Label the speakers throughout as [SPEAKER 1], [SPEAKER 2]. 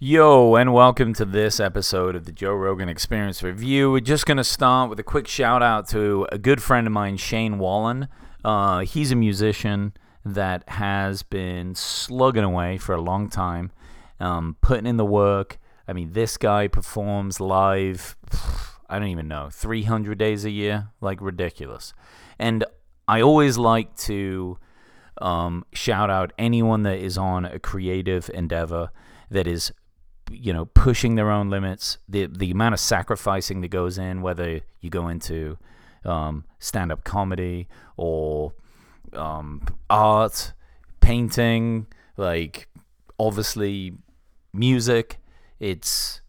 [SPEAKER 1] Yo, and welcome to this episode of the Joe Rogan Experience Review. We're just going to start with a quick shout out to a good friend of mine, Shane Wallin. Uh, he's a musician that has been slugging away for a long time, um, putting in the work. I mean, this guy performs live, I don't even know, 300 days a year? Like, ridiculous. And I always like to um, shout out anyone that is on a creative endeavor that is you know pushing their own limits the the amount of sacrificing that goes in whether you go into um, stand-up comedy or um, art painting like obviously music it's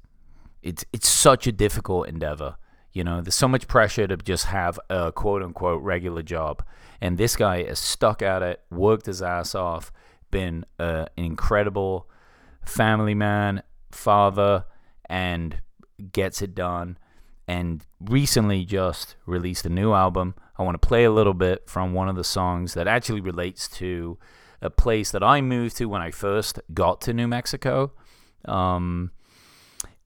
[SPEAKER 1] it's it's such a difficult endeavor. You know there's so much pressure to just have a quote unquote regular job. And this guy has stuck at it worked his ass off been uh, an incredible family man father and gets it done and recently just released a new album. I want to play a little bit from one of the songs that actually relates to a place that I moved to when I first got to New Mexico. Um,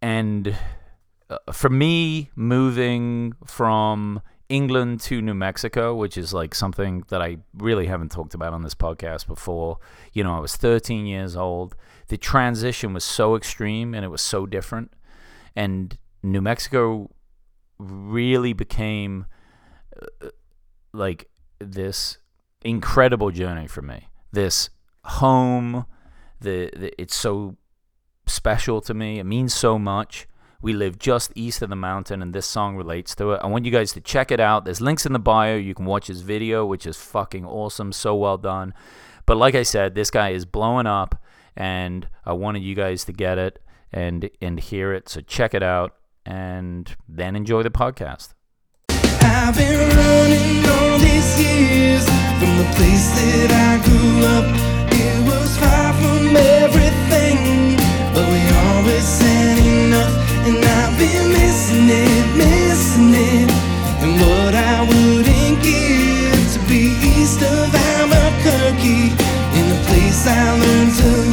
[SPEAKER 1] and uh, for me, moving from England to New Mexico, which is like something that I really haven't talked about on this podcast before. You know, I was 13 years old. The transition was so extreme and it was so different. And New Mexico really became uh, like this incredible journey for me. This home, the, the it's so special to me. It means so much. We live just east of the mountain, and this song relates to it. I want you guys to check it out. There's links in the bio. You can watch his video, which is fucking awesome. So well done. But like I said, this guy is blowing up, and I wanted you guys to get it and and hear it. So check it out, and then enjoy the podcast.
[SPEAKER 2] I've been running all these years from the place that I grew up. It was far from everything, but we always enough. And I've been missing it, missing it. And what I wouldn't give to be east of Albuquerque, in the place I learned to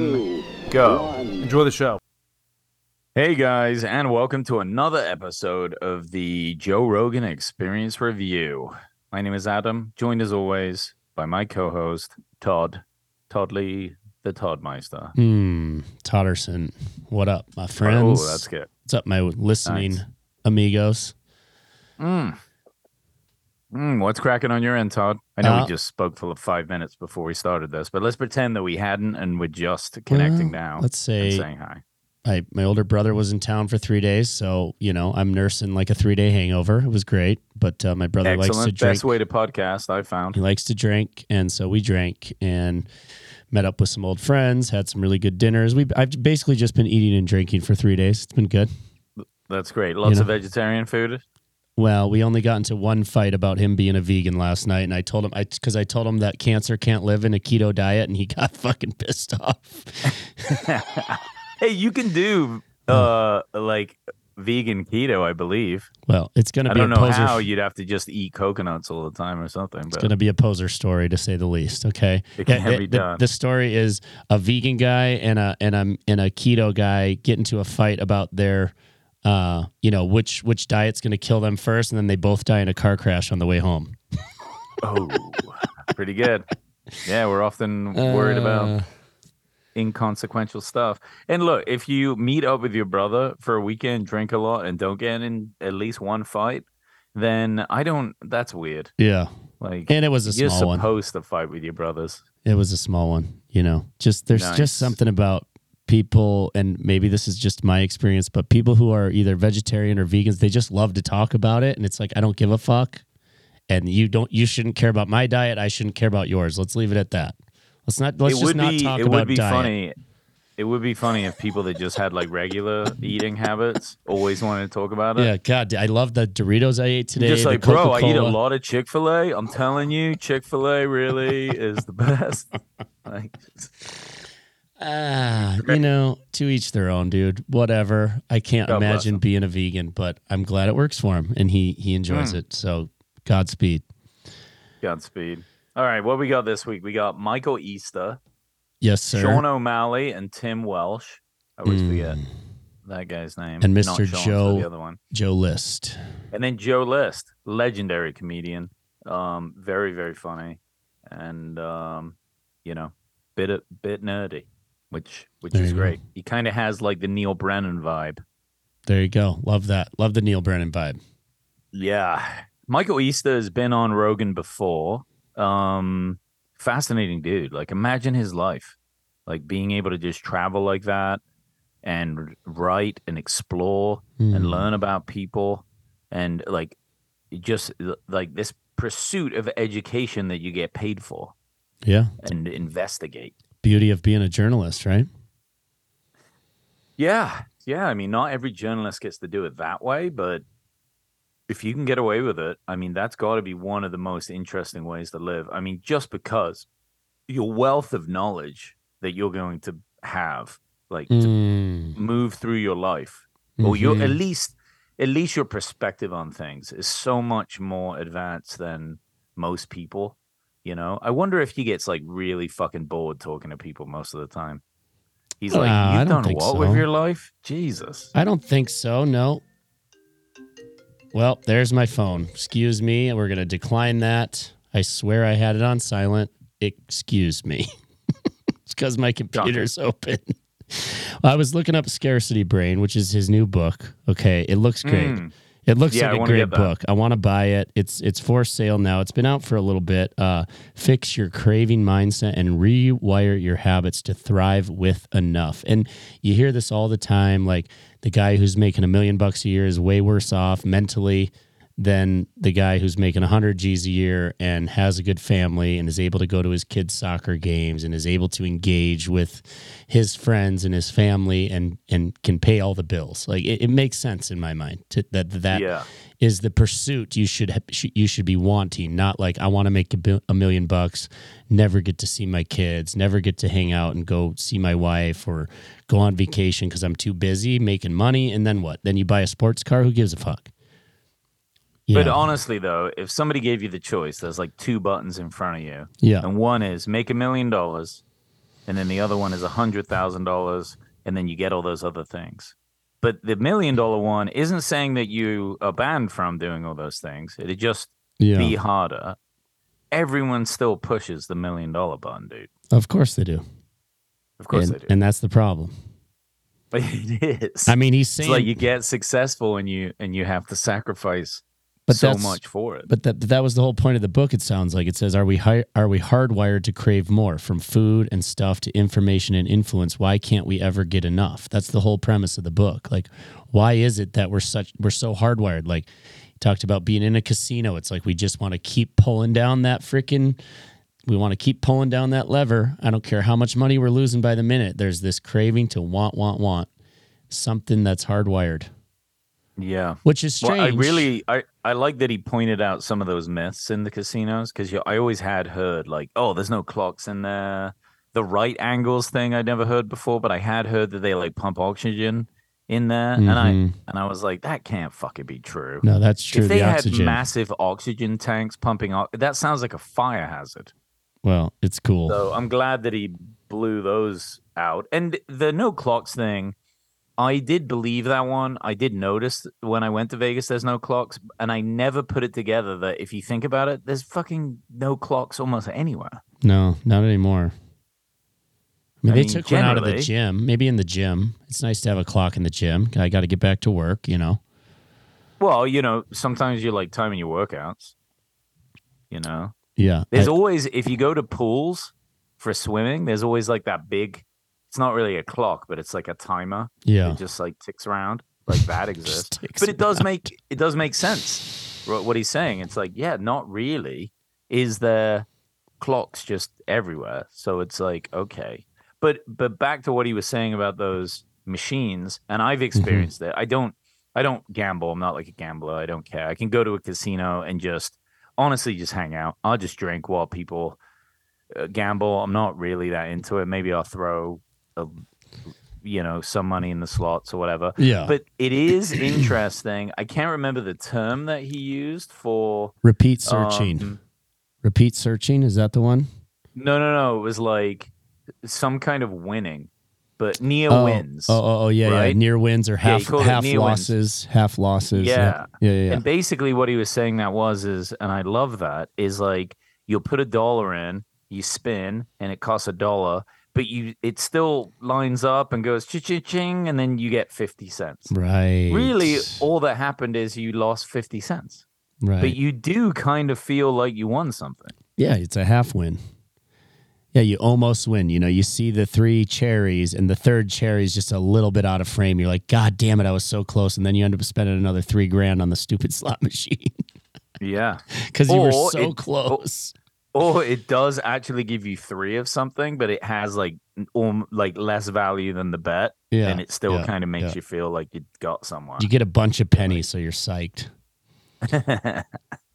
[SPEAKER 1] go.
[SPEAKER 3] Enjoy the show.
[SPEAKER 1] Hey guys, and welcome to another episode of the Joe Rogan Experience Review. My name is Adam, joined as always by my co-host Todd, Todd Lee, the Toddmeister.
[SPEAKER 4] Hmm, Todderson. What up, my friends?
[SPEAKER 1] Oh, that's good.
[SPEAKER 4] What's up, my listening
[SPEAKER 1] Nice.
[SPEAKER 4] amigos?
[SPEAKER 1] Mm. Mm, what's cracking on your end, Todd? I know
[SPEAKER 4] Uh,
[SPEAKER 1] we just spoke for five minutes before we started this, but let's pretend that we hadn't and we're just connecting
[SPEAKER 4] Well,
[SPEAKER 1] now.
[SPEAKER 4] let's say-
[SPEAKER 1] saying hi.
[SPEAKER 4] I my older brother was in town for three days, so you know I'm nursing like a three day hangover. It was great, but uh, my brother likes to drink.
[SPEAKER 1] Best way to podcast I found.
[SPEAKER 4] He likes to drink, and so we drank and met up with some old friends. Had some really good dinners. We I've basically just been eating and drinking for three days. It's been good.
[SPEAKER 1] That's great. Lots
[SPEAKER 4] know.
[SPEAKER 1] of vegetarian food.
[SPEAKER 4] Well, we only got into one fight about him being a vegan last night, and I told him I because I told him that cancer can't live in a keto diet, and he got fucking pissed off.
[SPEAKER 1] hey, you can do uh like vegan keto, I believe.
[SPEAKER 4] Well, it's gonna be.
[SPEAKER 1] I
[SPEAKER 4] don't
[SPEAKER 1] know
[SPEAKER 4] poser.
[SPEAKER 1] how you'd have to just eat coconuts all the time or something.
[SPEAKER 4] It's
[SPEAKER 1] But
[SPEAKER 4] going to be a poser story to say the least. Okay,
[SPEAKER 1] It can
[SPEAKER 4] the,
[SPEAKER 1] be
[SPEAKER 4] the-
[SPEAKER 1] done.
[SPEAKER 4] The story is a vegan guy and a and a and a keto guy get into a fight about their, uh, you know, which which diet's going to kill them first, and then they both die in a car crash on the way home.
[SPEAKER 1] oh, pretty good. Yeah, we're often worried about
[SPEAKER 4] Uh,
[SPEAKER 1] inconsequential stuff. And look, if you meet up with your brother for a weekend, drink a lot, and don't get in at least one fight, then I don't. That's weird.
[SPEAKER 4] Yeah,
[SPEAKER 1] Like,
[SPEAKER 4] and it was a
[SPEAKER 1] you're supposed to fight with your brothers.
[SPEAKER 4] It was a small one. You know, just there's
[SPEAKER 1] Nice.
[SPEAKER 4] just something about people, and maybe this is just my experience, but people who are either vegetarian or vegans, they just love to talk about it, and it's like I don't give a fuck. and you don't you shouldn't care about my diet. I shouldn't care about yours. Let's leave it at that. Let's not let's just not
[SPEAKER 1] be
[SPEAKER 4] talk
[SPEAKER 1] it
[SPEAKER 4] about
[SPEAKER 1] would be
[SPEAKER 4] diet.
[SPEAKER 1] funny. It would be funny if people that just had like regular eating habits always wanted to talk about it.
[SPEAKER 4] Yeah, God, I love the Doritos I ate today.
[SPEAKER 1] just like, bro, I eat a lot of Chick Fil A. I'm telling you, Chick Fil A really is the best. like,
[SPEAKER 4] Ah, you know, to each their own, dude. Whatever. I can't
[SPEAKER 1] God
[SPEAKER 4] imagine being a vegan, but I'm glad it works for him and he he enjoys
[SPEAKER 1] Mm.
[SPEAKER 4] it. So, Godspeed.
[SPEAKER 1] Godspeed. All right, what we got this week? We got Michael Easter,
[SPEAKER 4] Yes, sir.
[SPEAKER 1] Sean O'Malley, and Tim Welsh. I always forget
[SPEAKER 4] Mm.
[SPEAKER 1] that guy's name.
[SPEAKER 4] And Mr.
[SPEAKER 1] Sean,
[SPEAKER 4] Joe-
[SPEAKER 1] the other one.
[SPEAKER 4] Joe List.
[SPEAKER 1] And then Joe List, legendary comedian, um, very very funny, and um, you know, bit bit nerdy, which which
[SPEAKER 4] There
[SPEAKER 1] is
[SPEAKER 4] you go.
[SPEAKER 1] great. He kind of has like the Neal Brennan vibe.
[SPEAKER 4] There you go. Love that. Love the Neal Brennan vibe.
[SPEAKER 1] Yeah, Michael Easter has been on Rogan before. Um, fascinating dude. Like, imagine his life, like being able to just travel like that and write and explore and
[SPEAKER 4] Mm.
[SPEAKER 1] learn about people and like just like this pursuit of education that you get paid for
[SPEAKER 4] Yeah.
[SPEAKER 1] and investigate.
[SPEAKER 4] Beauty of being a journalist, right?
[SPEAKER 1] Yeah. Yeah. I mean, not every journalist gets to do it that way, but if you can get away with it, I mean, that's got to be one of the most interesting ways to live. I mean, just because your wealth of knowledge that you're going to have, like to
[SPEAKER 4] Mm.
[SPEAKER 1] move through your life, or your at least at least your perspective on things is so much more advanced than most people. You know, I wonder if he gets like really fucking bored talking to people most of the time. He's like,
[SPEAKER 4] Uh,
[SPEAKER 1] "You've
[SPEAKER 4] don't
[SPEAKER 1] done what
[SPEAKER 4] so."
[SPEAKER 1] with your life, Jesus."
[SPEAKER 4] I don't think so. No. Well, there's my phone. Excuse me. We're going to decline that. I swear I had it on silent. Excuse me. it's because my computer's open. I was looking up Scarcity Brain, which is his new book. Okay. It looks great.
[SPEAKER 1] Mm.
[SPEAKER 4] It looks
[SPEAKER 1] Yeah,
[SPEAKER 4] like a great book. I want to buy it. It's it's for sale now. It's been out for a little bit. Uh, fix your craving mindset and rewire your habits to thrive with enough. And you hear this all the time. Like the guy who's making a million bucks a year is way worse off mentally than the guy who's making 100 G's a year and has a good family and is able to go to his kids' soccer games and is able to engage with his friends and his family and and can pay all the bills. Like it, it makes sense in my mind to, that that
[SPEAKER 1] Yeah.
[SPEAKER 4] is the pursuit you should ha- you should be wanting. Not like I want to make a, bil- a million bucks, never get to see my kids, never get to hang out and go see my wife or go on vacation because I'm too busy making money. And then what? Then you buy a sports car. Who gives a fuck? You
[SPEAKER 1] But
[SPEAKER 4] know?
[SPEAKER 1] honestly, though, if somebody gave you the choice, there's like two buttons in front of you,
[SPEAKER 4] yeah,
[SPEAKER 1] and one is make a million dollars, and then the other one is a hundred thousand dollars, and then you get all those other things. But the million dollar one isn't saying that you are banned from doing all those things. It'd just
[SPEAKER 4] yeah.
[SPEAKER 1] be harder. Everyone still pushes the million dollar button, dude.
[SPEAKER 4] Of course they do.
[SPEAKER 1] Of course
[SPEAKER 4] and,
[SPEAKER 1] they do.
[SPEAKER 4] and that's the problem.
[SPEAKER 1] But it is.
[SPEAKER 4] I mean, he's
[SPEAKER 1] it's like you get successful and you and you have to sacrifice
[SPEAKER 4] but
[SPEAKER 1] so much for it.
[SPEAKER 4] But that that was the whole point of the book. It sounds like it says, "Are we hi- are we hardwired to crave more from food and stuff to information and influence? Why can't we ever get enough?" That's the whole premise of the book. Like, why is it that we're such we're so hardwired? Like, talked about being in a casino. It's like we just want to keep pulling down that freaking. We want to keep pulling down that lever. I don't care how much money we're losing by the minute. There's this craving to want, want, want something that's hardwired,
[SPEAKER 1] yeah.
[SPEAKER 4] which is strange.
[SPEAKER 1] Well, I really, I, I like that he pointed out some of those myths in the casinos because I always had heard like, oh, there's no clocks in there. The right angles thing I'd never heard before, but I had heard that they like pump oxygen in there, and I
[SPEAKER 4] Mhm.
[SPEAKER 1] and I was like, that can't fucking be true.
[SPEAKER 4] no, that's true.
[SPEAKER 1] if they
[SPEAKER 4] the
[SPEAKER 1] had
[SPEAKER 4] oxygen.
[SPEAKER 1] massive oxygen tanks pumping, o- that sounds like a fire hazard.
[SPEAKER 4] well, it's cool.
[SPEAKER 1] So I'm glad that he blew those out. And the no clocks thing, I did believe that one. I did notice when I went to Vegas, there's no clocks, and I never put it together that if you think about it, there's fucking no clocks almost anywhere.
[SPEAKER 4] No, not anymore. I mean,
[SPEAKER 1] I
[SPEAKER 4] they
[SPEAKER 1] mean,
[SPEAKER 4] took one out of the gym. Maybe in the gym. It's nice to have a clock in the gym. I got to get back to work, you know.
[SPEAKER 1] Well, you know, sometimes you're like timing your workouts. You know,
[SPEAKER 4] Yeah.
[SPEAKER 1] there's
[SPEAKER 4] I-
[SPEAKER 1] always if you go to pools for swimming, there's always like that big. It's not really a clock, but it's like a timer.
[SPEAKER 4] yeah.
[SPEAKER 1] It just like ticks around. Like that exists. but it does make it does make sense. what he's saying. It's like, yeah, not really. Is there clocks just everywhere? So it's like, okay. But but back to what he was saying about those machines, and I've experienced it. I don't I don't gamble. I'm not like a gambler. I don't care. I can go to a casino and just honestly just hang out. I'll just drink while people uh, gamble. I'm not really that into it. Maybe I'll throw a you know some money in the slots or whatever.
[SPEAKER 4] Yeah.
[SPEAKER 1] But it is interesting. I can't remember the term that he used for
[SPEAKER 4] Repeat searching.
[SPEAKER 1] um,
[SPEAKER 4] Repeat searching. Is that the one?
[SPEAKER 1] no, no, no. It was like some kind of winning, but near
[SPEAKER 4] oh,
[SPEAKER 1] wins.
[SPEAKER 4] Oh, oh, oh, yeah, yeah. Near wins or half
[SPEAKER 1] it
[SPEAKER 4] half
[SPEAKER 1] near wins.
[SPEAKER 4] losses, half losses.
[SPEAKER 1] Yeah.
[SPEAKER 4] yeah, yeah. yeah.
[SPEAKER 1] And basically, what he was saying that was is, and I love that is like you'll put a dollar in, you spin, and it costs a dollar, but you it still lines up and goes ching ching, and then you get fifty cents.
[SPEAKER 4] right.
[SPEAKER 1] Really, all that happened is you lost fifty cents,
[SPEAKER 4] right.
[SPEAKER 1] but you do kind of feel like you won something.
[SPEAKER 4] Yeah, it's a half win. Yeah, you almost win. You know, you see the three cherries, and the third cherry is just a little bit out of frame. You're like, God damn it, I was so close. And then you end up spending another three grand on the stupid slot machine
[SPEAKER 1] Yeah.
[SPEAKER 4] because you were so
[SPEAKER 1] it-
[SPEAKER 4] close.
[SPEAKER 1] Or it does actually give you three of something, but it has like um, like less value than the bet,
[SPEAKER 4] Yeah.
[SPEAKER 1] and it still
[SPEAKER 4] yeah,
[SPEAKER 1] kind of makes
[SPEAKER 4] yeah.
[SPEAKER 1] you feel like you got somewhere.
[SPEAKER 4] You get a bunch of pennies, so you're psyched.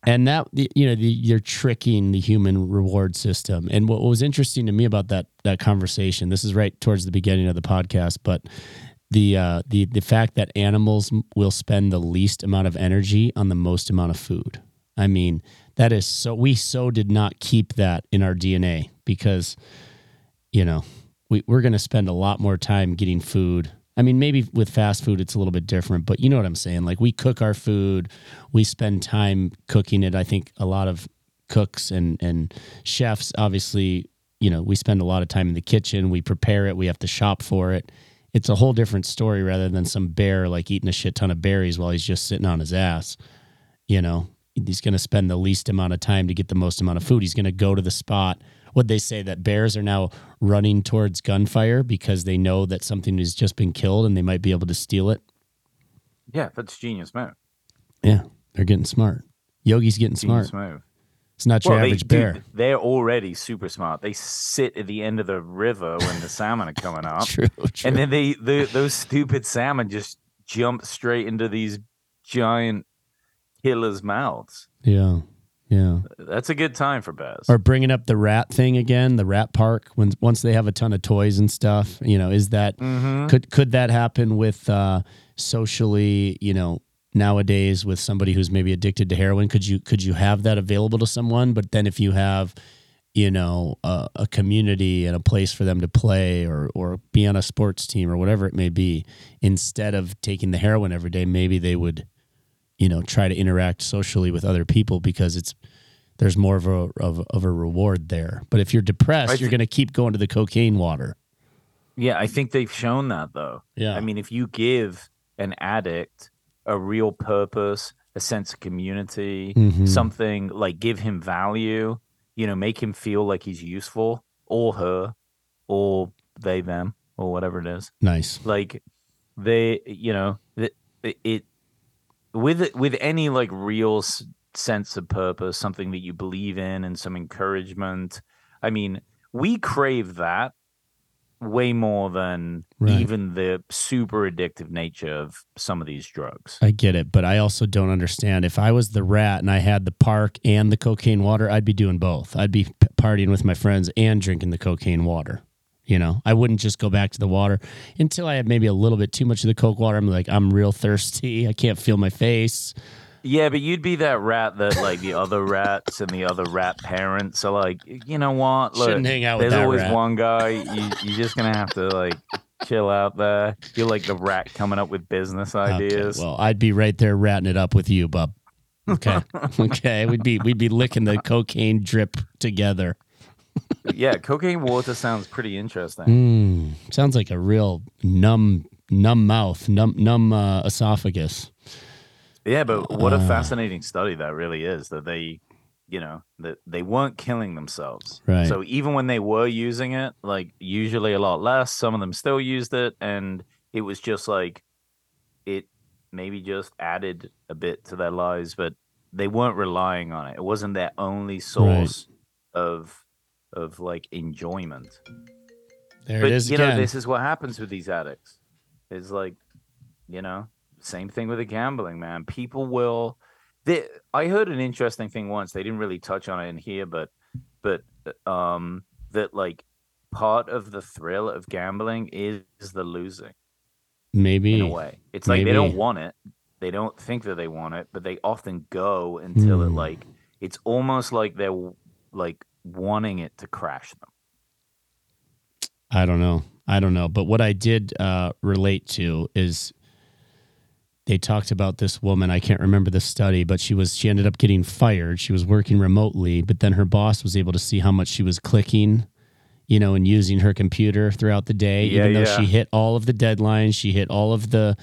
[SPEAKER 4] and that you know the, you're tricking the human reward system and what was interesting to me about that that conversation this is right towards the beginning of the podcast but the uh the the fact that animals will spend the least amount of energy on the most amount of food i mean that is so we so did not keep that in our dna because you know we, we're to spend a lot more time getting food. I mean maybe with fast food it's a little bit different but you know what i'm saying? Like we cook our food. We spend time cooking it. I think a lot of cooks and and chefs obviously you know we spend a lot of time in the kitchen. We prepare it. We have to shop for it. It's a whole different story rather than some bear like eating a shit ton of berries while he's just sitting on his ass you know he's going to spend the least amount of time to get the most amount of food he's going to go to the spot what they say that bears are now running towards gunfire because they know that something has just been killed and they might be able to steal it
[SPEAKER 1] yeah, that's genius move.
[SPEAKER 4] yeah they're getting smart yogi's getting smart
[SPEAKER 1] move.
[SPEAKER 4] it's not your
[SPEAKER 1] Well, they,
[SPEAKER 4] average bear
[SPEAKER 1] dude, they're already super smart. They sit at the end of the river when the salmon are coming up,
[SPEAKER 4] true, true.
[SPEAKER 1] and then they the, those stupid salmon just jump straight into these giant killers' mouths.
[SPEAKER 4] yeah yeah
[SPEAKER 1] That's a good time for bears.
[SPEAKER 4] or bringing up the rat thing again the rat park when once they have a ton of toys and stuff you know is that
[SPEAKER 1] Mhm.
[SPEAKER 4] could could that happen with uh socially you know nowadays with somebody who's maybe addicted to heroin could you could you have that available to someone but then if you have you know a, a community and a place for them to play or or be on a sports team or whatever it may be instead of taking the heroin every day maybe they would you know try to interact socially with other people because it's there's more of a of, of a reward there but if you're depressed you're going to keep going to the cocaine water
[SPEAKER 1] Yeah, I think they've shown that though.
[SPEAKER 4] Yeah.
[SPEAKER 1] I mean, if you give an addict a real purpose, a sense of community,
[SPEAKER 4] Mhm.
[SPEAKER 1] something like give him value, you know, make him feel like he's useful, or her, or they, them, or whatever it is.
[SPEAKER 4] nice
[SPEAKER 1] Like they, you know, it, it with with any like real s- sense of purpose, something that you believe in, and some encouragement. I mean, we crave that way more than
[SPEAKER 4] Right.
[SPEAKER 1] even the super addictive nature of some of these drugs.
[SPEAKER 4] I get it, but I also don't understand. If I was the rat and I had the park and the cocaine water, I'd be doing both. I'd be p- partying with my friends and drinking the cocaine water. You know, I wouldn't just go back to the water until I had maybe a little bit too much of the coke water. I'm like, I'm real thirsty. I can't feel my face.
[SPEAKER 1] Yeah, but you'd be that rat that like the other rats and the other rat parents are like, you know what? Look,
[SPEAKER 4] Shouldn't hang out with
[SPEAKER 1] there's
[SPEAKER 4] that
[SPEAKER 1] always
[SPEAKER 4] rat."
[SPEAKER 1] one guy. You, you're just gonna have to like chill out there. You're like the rat coming up with business ideas.
[SPEAKER 4] Okay, well, I'd be right there ratting it up with you, bub. Okay, okay, we'd be we'd be licking the cocaine drip together.
[SPEAKER 1] Yeah, cocaine water sounds pretty interesting.
[SPEAKER 4] Mm, sounds like a real numb numb mouth, numb numb uh, esophagus.
[SPEAKER 1] Yeah, but what a
[SPEAKER 4] Uh.
[SPEAKER 1] fascinating study that really is that they, you know, that they weren't killing themselves.
[SPEAKER 4] Right.
[SPEAKER 1] So even when they were using it, like usually a lot less, some of them still used it, and it was just like it maybe just added a bit to their lives, but they weren't relying on it. It wasn't their only source of of like enjoyment.
[SPEAKER 4] There
[SPEAKER 1] but
[SPEAKER 4] it is
[SPEAKER 1] you
[SPEAKER 4] again.
[SPEAKER 1] know, this is what happens with these addicts. It's like, you know, same thing with the gambling, man. People will. They, I heard an interesting thing once. They didn't really touch on it in here, but but um, that like part of the thrill of gambling is the losing
[SPEAKER 4] Maybe
[SPEAKER 1] in a way. It's like they don't want it. They don't think that they want it, but they often go until it
[SPEAKER 4] Hmm.
[SPEAKER 1] like it's almost like they're like wanting it to crash them.
[SPEAKER 4] I don't know. I don't know. But what I did uh, relate to is they talked about this woman. I can't remember the study, but she was she ended up getting fired. She was working remotely, but then her boss was able to see how much she was clicking, you know, and using her computer throughout the day.
[SPEAKER 1] Yeah,
[SPEAKER 4] even though
[SPEAKER 1] yeah.
[SPEAKER 4] she hit all of the deadlines, she hit all of the,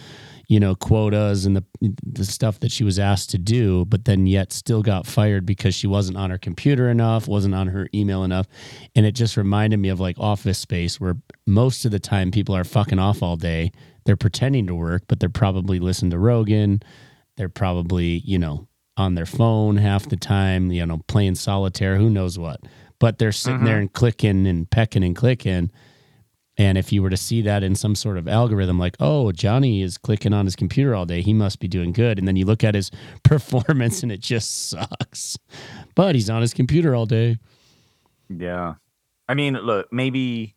[SPEAKER 4] you know, quotas and the the stuff that she was asked to do, but then yet still got fired because she wasn't on her computer enough, wasn't on her email enough. And it just reminded me of like office space where most of the time people are fucking off all day. They're pretending to work, but they're probably listening to Rogan. They're probably, you know, on their phone half the time, you know, playing solitaire, who knows what. But they're sitting mm-hmm. there and clicking and pecking and clicking. And if you were to see that in some sort of algorithm, like, oh, Johnny is clicking on his computer all day, he must be doing good. And then you look at his performance and it just sucks. But he's on his computer all day.
[SPEAKER 1] Yeah. I mean, look, maybe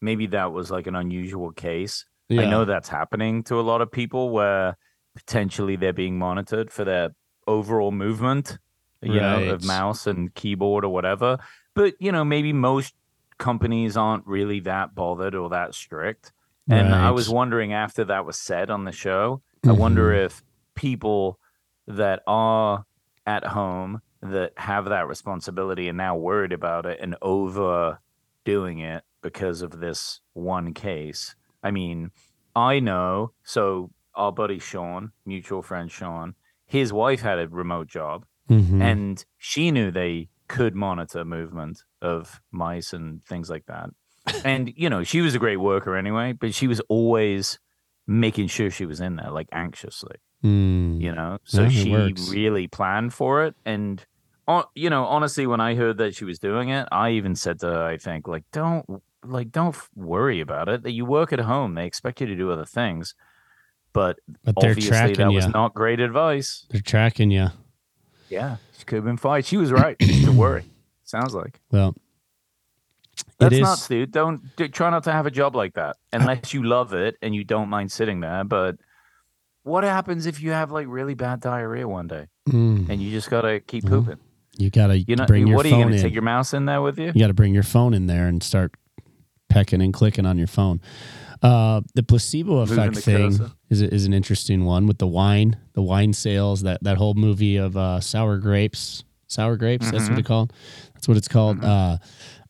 [SPEAKER 1] maybe that was like an unusual case. I know that's happening to a lot of people where potentially they're being monitored for their overall movement, you know, of mouse and keyboard or whatever. But, you know, maybe most companies aren't really that bothered or that strict. And I was wondering after that was said on the show, I wonder if people that are at home that have that responsibility and now worried about it and overdoing it because of this one case. I mean, I know. So our buddy Sean, mutual friend Sean, his wife had a remote job
[SPEAKER 4] Mhm.
[SPEAKER 1] and she knew they could monitor movement of mice and things like that. And you know, she was a great worker anyway, but she was always making sure she was in there, like anxiously
[SPEAKER 4] Mm.
[SPEAKER 1] you know so
[SPEAKER 4] Yeah,
[SPEAKER 1] she
[SPEAKER 4] works.
[SPEAKER 1] really planned for it and uh, you know honestly when i heard that she was doing it i even said to her i think like don't like don't worry about it that you work at home they expect you to do other things but,
[SPEAKER 4] But they're
[SPEAKER 1] obviously
[SPEAKER 4] tracking
[SPEAKER 1] that was
[SPEAKER 4] you.
[SPEAKER 1] not great advice
[SPEAKER 4] They're tracking you.
[SPEAKER 1] Yeah she could have been fired she was right to worry sounds like
[SPEAKER 4] Well,
[SPEAKER 1] that's
[SPEAKER 4] it is.
[SPEAKER 1] nuts dude don't do, try not to have a job like that unless you love it and you don't mind sitting there but what happens if you have like really bad diarrhea one day
[SPEAKER 4] Mm.
[SPEAKER 1] and you just gotta keep pooping
[SPEAKER 4] You gotta
[SPEAKER 1] You know,
[SPEAKER 4] bring your
[SPEAKER 1] what are you
[SPEAKER 4] phone
[SPEAKER 1] going to
[SPEAKER 4] in.
[SPEAKER 1] take your mouse in there with you?
[SPEAKER 4] You got to bring your phone in there and start pecking and clicking on your phone. Uh, the placebo effect thing is is an interesting one with the wine, the wine sales. That that whole movie of uh, sour grapes, sour grapes. That's
[SPEAKER 1] Mm-hmm.
[SPEAKER 4] what it called. That's what it's called. Uh,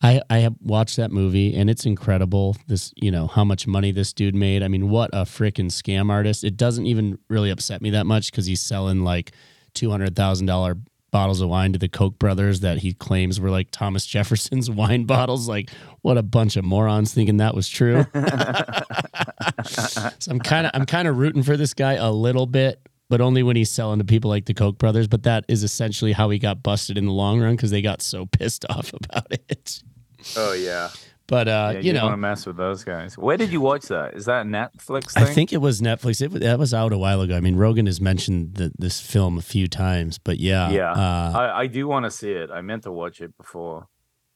[SPEAKER 4] I I have watched that movie and it's incredible. This you know how much money this dude made. I mean, what a freaking scam artist. It doesn't even really upset me that much because he's selling like two hundred thousand dollar bottles of wine to the Koch brothers that he claims were like Thomas Jefferson's wine bottles. Like, what a bunch of morons thinking that was true. so I'm kind of I'm kind of rooting for this guy a little bit, but only when he's selling to people like the Koch brothers. But that is essentially how he got busted in the long run because they got so pissed off about it.
[SPEAKER 1] Oh yeah,
[SPEAKER 4] But uh,
[SPEAKER 1] yeah
[SPEAKER 4] you
[SPEAKER 1] don't want to
[SPEAKER 4] know,
[SPEAKER 1] mess with those guys. Where did you watch that? Is that a Netflix thing?
[SPEAKER 4] I think it was Netflix. It, was- that was out a while ago. I mean, Rogan has mentioned the, this film a few times, but yeah,
[SPEAKER 1] Yeah,
[SPEAKER 4] uh,
[SPEAKER 1] I, I do want to see it. I meant to watch it before,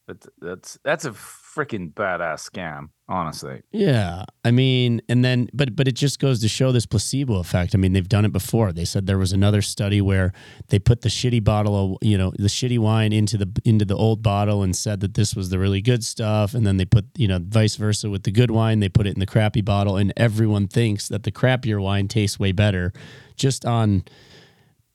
[SPEAKER 1] but that's that's a freaking badass scam. Honestly,
[SPEAKER 4] Yeah, I mean, and then, but but it just goes to show this placebo effect. I mean, they've done it before. They said there was another study where they put the shitty bottle of, you know, the shitty wine into the into the old bottle and said that this was the really good stuff, and then they put, you know, vice versa with the good wine. They put it in the crappy bottle, and everyone thinks that the crappier wine tastes way better, just on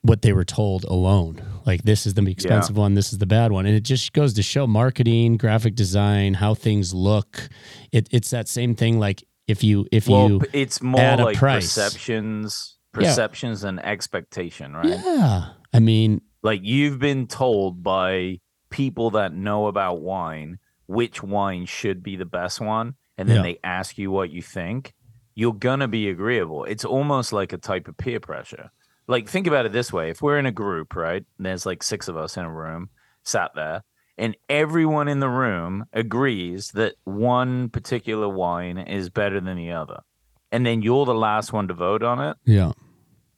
[SPEAKER 4] what they were told alone. Like this is the expensive one, this is the bad one, and it just goes to show marketing, graphic design, how things look. It, it's that same thing. Like if you if
[SPEAKER 1] well,
[SPEAKER 4] you
[SPEAKER 1] it's more
[SPEAKER 4] add a
[SPEAKER 1] like
[SPEAKER 4] price.
[SPEAKER 1] perceptions,
[SPEAKER 4] Yeah.
[SPEAKER 1] perceptions and expectation, right?
[SPEAKER 4] yeah, I mean
[SPEAKER 1] Like you've been told by people that know about wine which wine should be the best one, and then
[SPEAKER 4] Yeah.
[SPEAKER 1] they ask you what you think. You're gonna be agreeable. It's almost like a type of peer pressure. Like think about it this way: if we're in a group, right, and there's like six of us in a room, sat there, and everyone in the room agrees that one particular wine is better than the other, and then you're the last one to vote on it.
[SPEAKER 4] Yeah.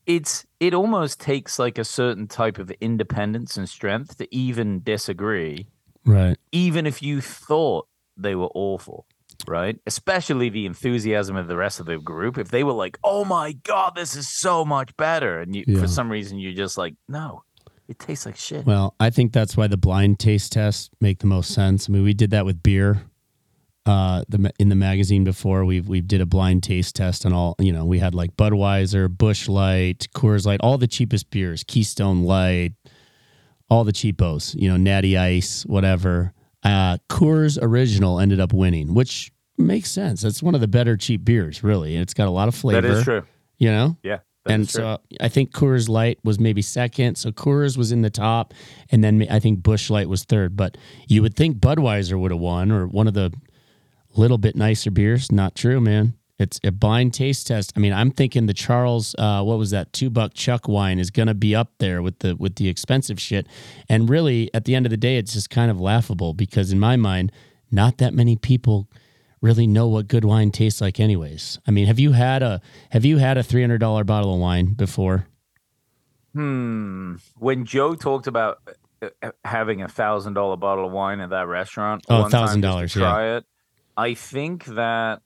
[SPEAKER 1] It's it almost takes like a certain type of independence and strength to even disagree,
[SPEAKER 4] Right.
[SPEAKER 1] even if you thought they were awful. Right, especially the enthusiasm of the rest of the group. If they were like, "Oh my god, this is so much better," and you,
[SPEAKER 4] Yeah.
[SPEAKER 1] for some reason you're just like, "No, it tastes like shit."
[SPEAKER 4] Well, I think that's why the blind taste tests make the most sense. I mean, we did that with beer. Uh, the in the magazine before we've we did a blind taste test on all. You know, we had like Budweiser, Busch Light, Coors Light, all the cheapest beers, Keystone Light, all the cheapos. You know, Natty Ice, whatever. Uh, Coors Original ended up winning, which makes sense. That's one of the better cheap beers, really, it's got a lot of flavor.
[SPEAKER 1] that is true.
[SPEAKER 4] You know,
[SPEAKER 1] Yeah,
[SPEAKER 4] and so I think Coors Light was maybe second. So Coors was in the top, and then I think Busch Light was third. But you would think Budweiser would have won, or one of the little bit nicer beers. Not true, man. It's a blind taste test. I mean, I'm thinking the Charles, uh, what was that, two buck Chuck wine is gonna be up there with the with the expensive shit. And really, at the end of the day, it's just kind of laughable because in my mind, not that many people really know what good wine tastes like anyways. I mean, have you had a have you had a three hundred dollar bottle of wine before?
[SPEAKER 1] Hmm. When Joe talked about uh, uh, having a thousand dollar bottle of wine at that restaurant,
[SPEAKER 4] Oh,
[SPEAKER 1] one time just to
[SPEAKER 4] $1,000, yeah.
[SPEAKER 1] try it. I think that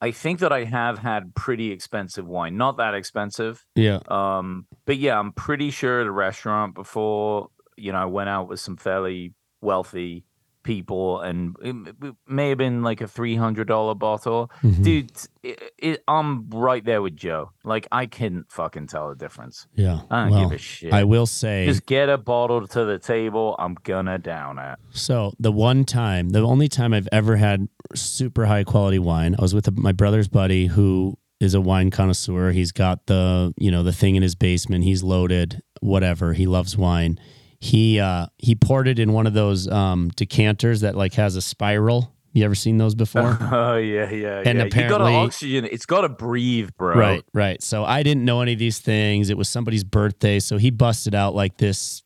[SPEAKER 1] I think that I have had pretty expensive wine, not that expensive.
[SPEAKER 4] Yeah.
[SPEAKER 1] Um, but yeah, I'm pretty sure at a restaurant before, you know, I went out with some fairly wealthy people, and it, it may have been like a three hundred dollar bottle.
[SPEAKER 4] Mhm.
[SPEAKER 1] Dude, it, I'm right there with Joe. Like I couldn't fucking tell the difference.
[SPEAKER 4] Yeah.
[SPEAKER 1] I don't
[SPEAKER 4] well,
[SPEAKER 1] give a shit.
[SPEAKER 4] I will say
[SPEAKER 1] Just get a bottle to the table. I'm gonna down it.
[SPEAKER 4] So the one time, the only time I've ever had super high quality wine, I was with my brother's buddy who is a wine connoisseur. He's got the you know the thing in his basement. He's loaded, whatever. He loves wine. He uh, he poured it in one of those um, decanters that like has a spiral. You ever seen those before?
[SPEAKER 1] Oh yeah, yeah.
[SPEAKER 4] And
[SPEAKER 1] yeah. you got
[SPEAKER 4] apparently-
[SPEAKER 1] to oxygen. It's got to breathe, bro.
[SPEAKER 4] Right, right. So I didn't know any of these things. It was somebody's birthday, so he busted out like this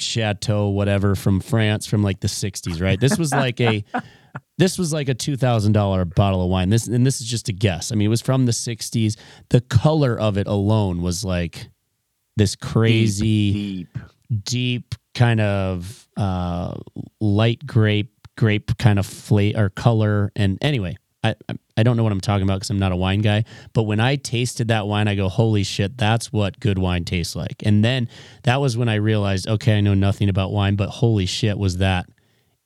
[SPEAKER 4] chateau whatever from France from like the 60s, right? This was like a this was like a $2000 bottle of wine. This and this is just a guess. I mean, it was from the 60s. The color of it alone was like this crazy
[SPEAKER 1] Deep.
[SPEAKER 4] deep kind of uh, light grape grape kind of flavor or color and anyway I, I- don't know what I'm talking about because I'm not a wine guy, but when I tasted that wine, I go, holy shit, that's what good wine tastes like. And then that was when I realized, okay, I know nothing about wine, but holy shit, was that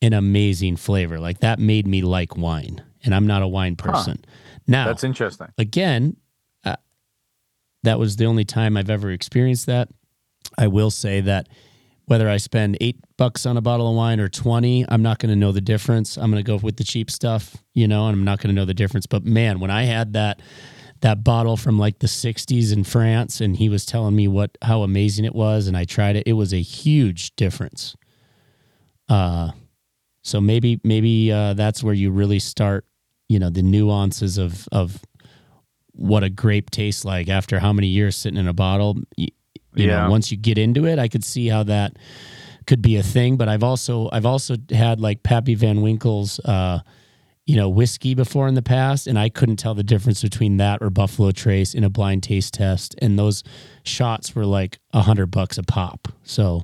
[SPEAKER 4] an amazing flavor. Like that made me like wine. And I'm not a wine person. Now,
[SPEAKER 1] That's interesting.
[SPEAKER 4] again, uh, that was the only time I've ever experienced that. I will say that whether I spend eight bucks on a bottle of wine or 20, I'm not going to know the difference. I'm going to go with the cheap stuff, you know, and I'm not going to know the difference. But man, when I had that, that bottle from like the 60s in France and he was telling me what how amazing it was and I tried it it was a huge difference uh so maybe maybe uh that's where you really start you know the nuances of of what a grape tastes like after how many years sitting in a bottle you,
[SPEAKER 1] Yeah.
[SPEAKER 4] know once you get into it i could see how that could be a thing but i've also i've also had like pappy van winkle's uh you know whiskey before in the past and i couldn't tell the difference between that or buffalo trace in a blind taste test and those shots were like a hundred bucks a pop so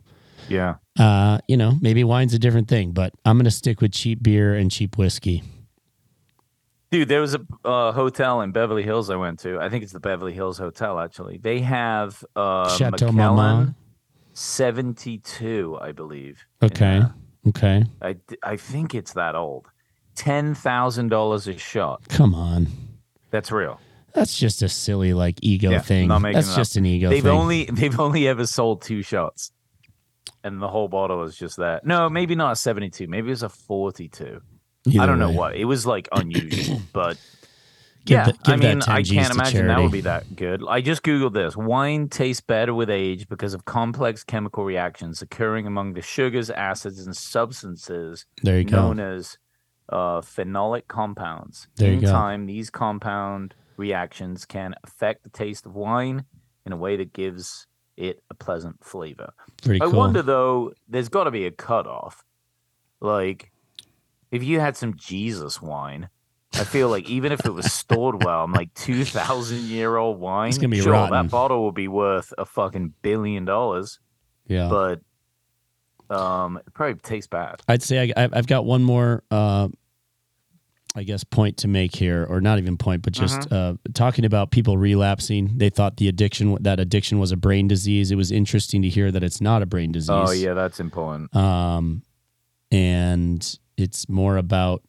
[SPEAKER 1] Yeah.
[SPEAKER 4] uh, you know, maybe wine's a different thing, but I'm going to stick with cheap beer and cheap whiskey.
[SPEAKER 1] Dude, there was a uh, hotel in Beverly Hills I went to. I think it's the Beverly Hills Hotel, actually. They have uh,
[SPEAKER 4] Chateau Marmont.
[SPEAKER 1] 72, I believe.
[SPEAKER 4] Okay. Okay.
[SPEAKER 1] I, I think it's that old. $10,000 a shot.
[SPEAKER 4] Come on.
[SPEAKER 1] That's real.
[SPEAKER 4] That's just a silly like ego
[SPEAKER 1] Yeah,
[SPEAKER 4] thing. That's
[SPEAKER 1] it up.
[SPEAKER 4] just an ego
[SPEAKER 1] they've
[SPEAKER 4] thing.
[SPEAKER 1] only they've only ever sold two shots. And the whole bottle is just that. No, maybe not a 72. Maybe it's a 42. I don't know what. It was like unusual, but
[SPEAKER 4] Give
[SPEAKER 1] yeah,
[SPEAKER 4] the- give
[SPEAKER 1] I mean, I
[SPEAKER 4] Gs
[SPEAKER 1] can't imagine that would be that good. I just googled this. Wine tastes better with age because of complex chemical reactions occurring among the sugars, acids, and substances
[SPEAKER 4] There you go.
[SPEAKER 1] known as uh, phenolic compounds.
[SPEAKER 4] There you
[SPEAKER 1] in
[SPEAKER 4] go.
[SPEAKER 1] time, these compound reactions can affect the taste of wine in a way that gives it a pleasant flavor.
[SPEAKER 4] Pretty
[SPEAKER 1] I
[SPEAKER 4] cool.
[SPEAKER 1] wonder though, there's got to be a cutoff. Like, if you had some Jesus wine, I feel like even if it was stored well, I'm like two thousand year old wine.
[SPEAKER 4] It's gonna be
[SPEAKER 1] sure,
[SPEAKER 4] rotten.
[SPEAKER 1] that bottle will be worth a fucking billion dollars,
[SPEAKER 4] yeah.
[SPEAKER 1] but um, it probably tastes bad.
[SPEAKER 4] I'd say I, I've I've got one more, uh, I guess, point to make here, or not even point, but just uh, talking about people relapsing. They thought the addiction that addiction was a brain disease. It was interesting to hear that it's not a brain disease.
[SPEAKER 1] Oh yeah, that's important.
[SPEAKER 4] um, and it's more about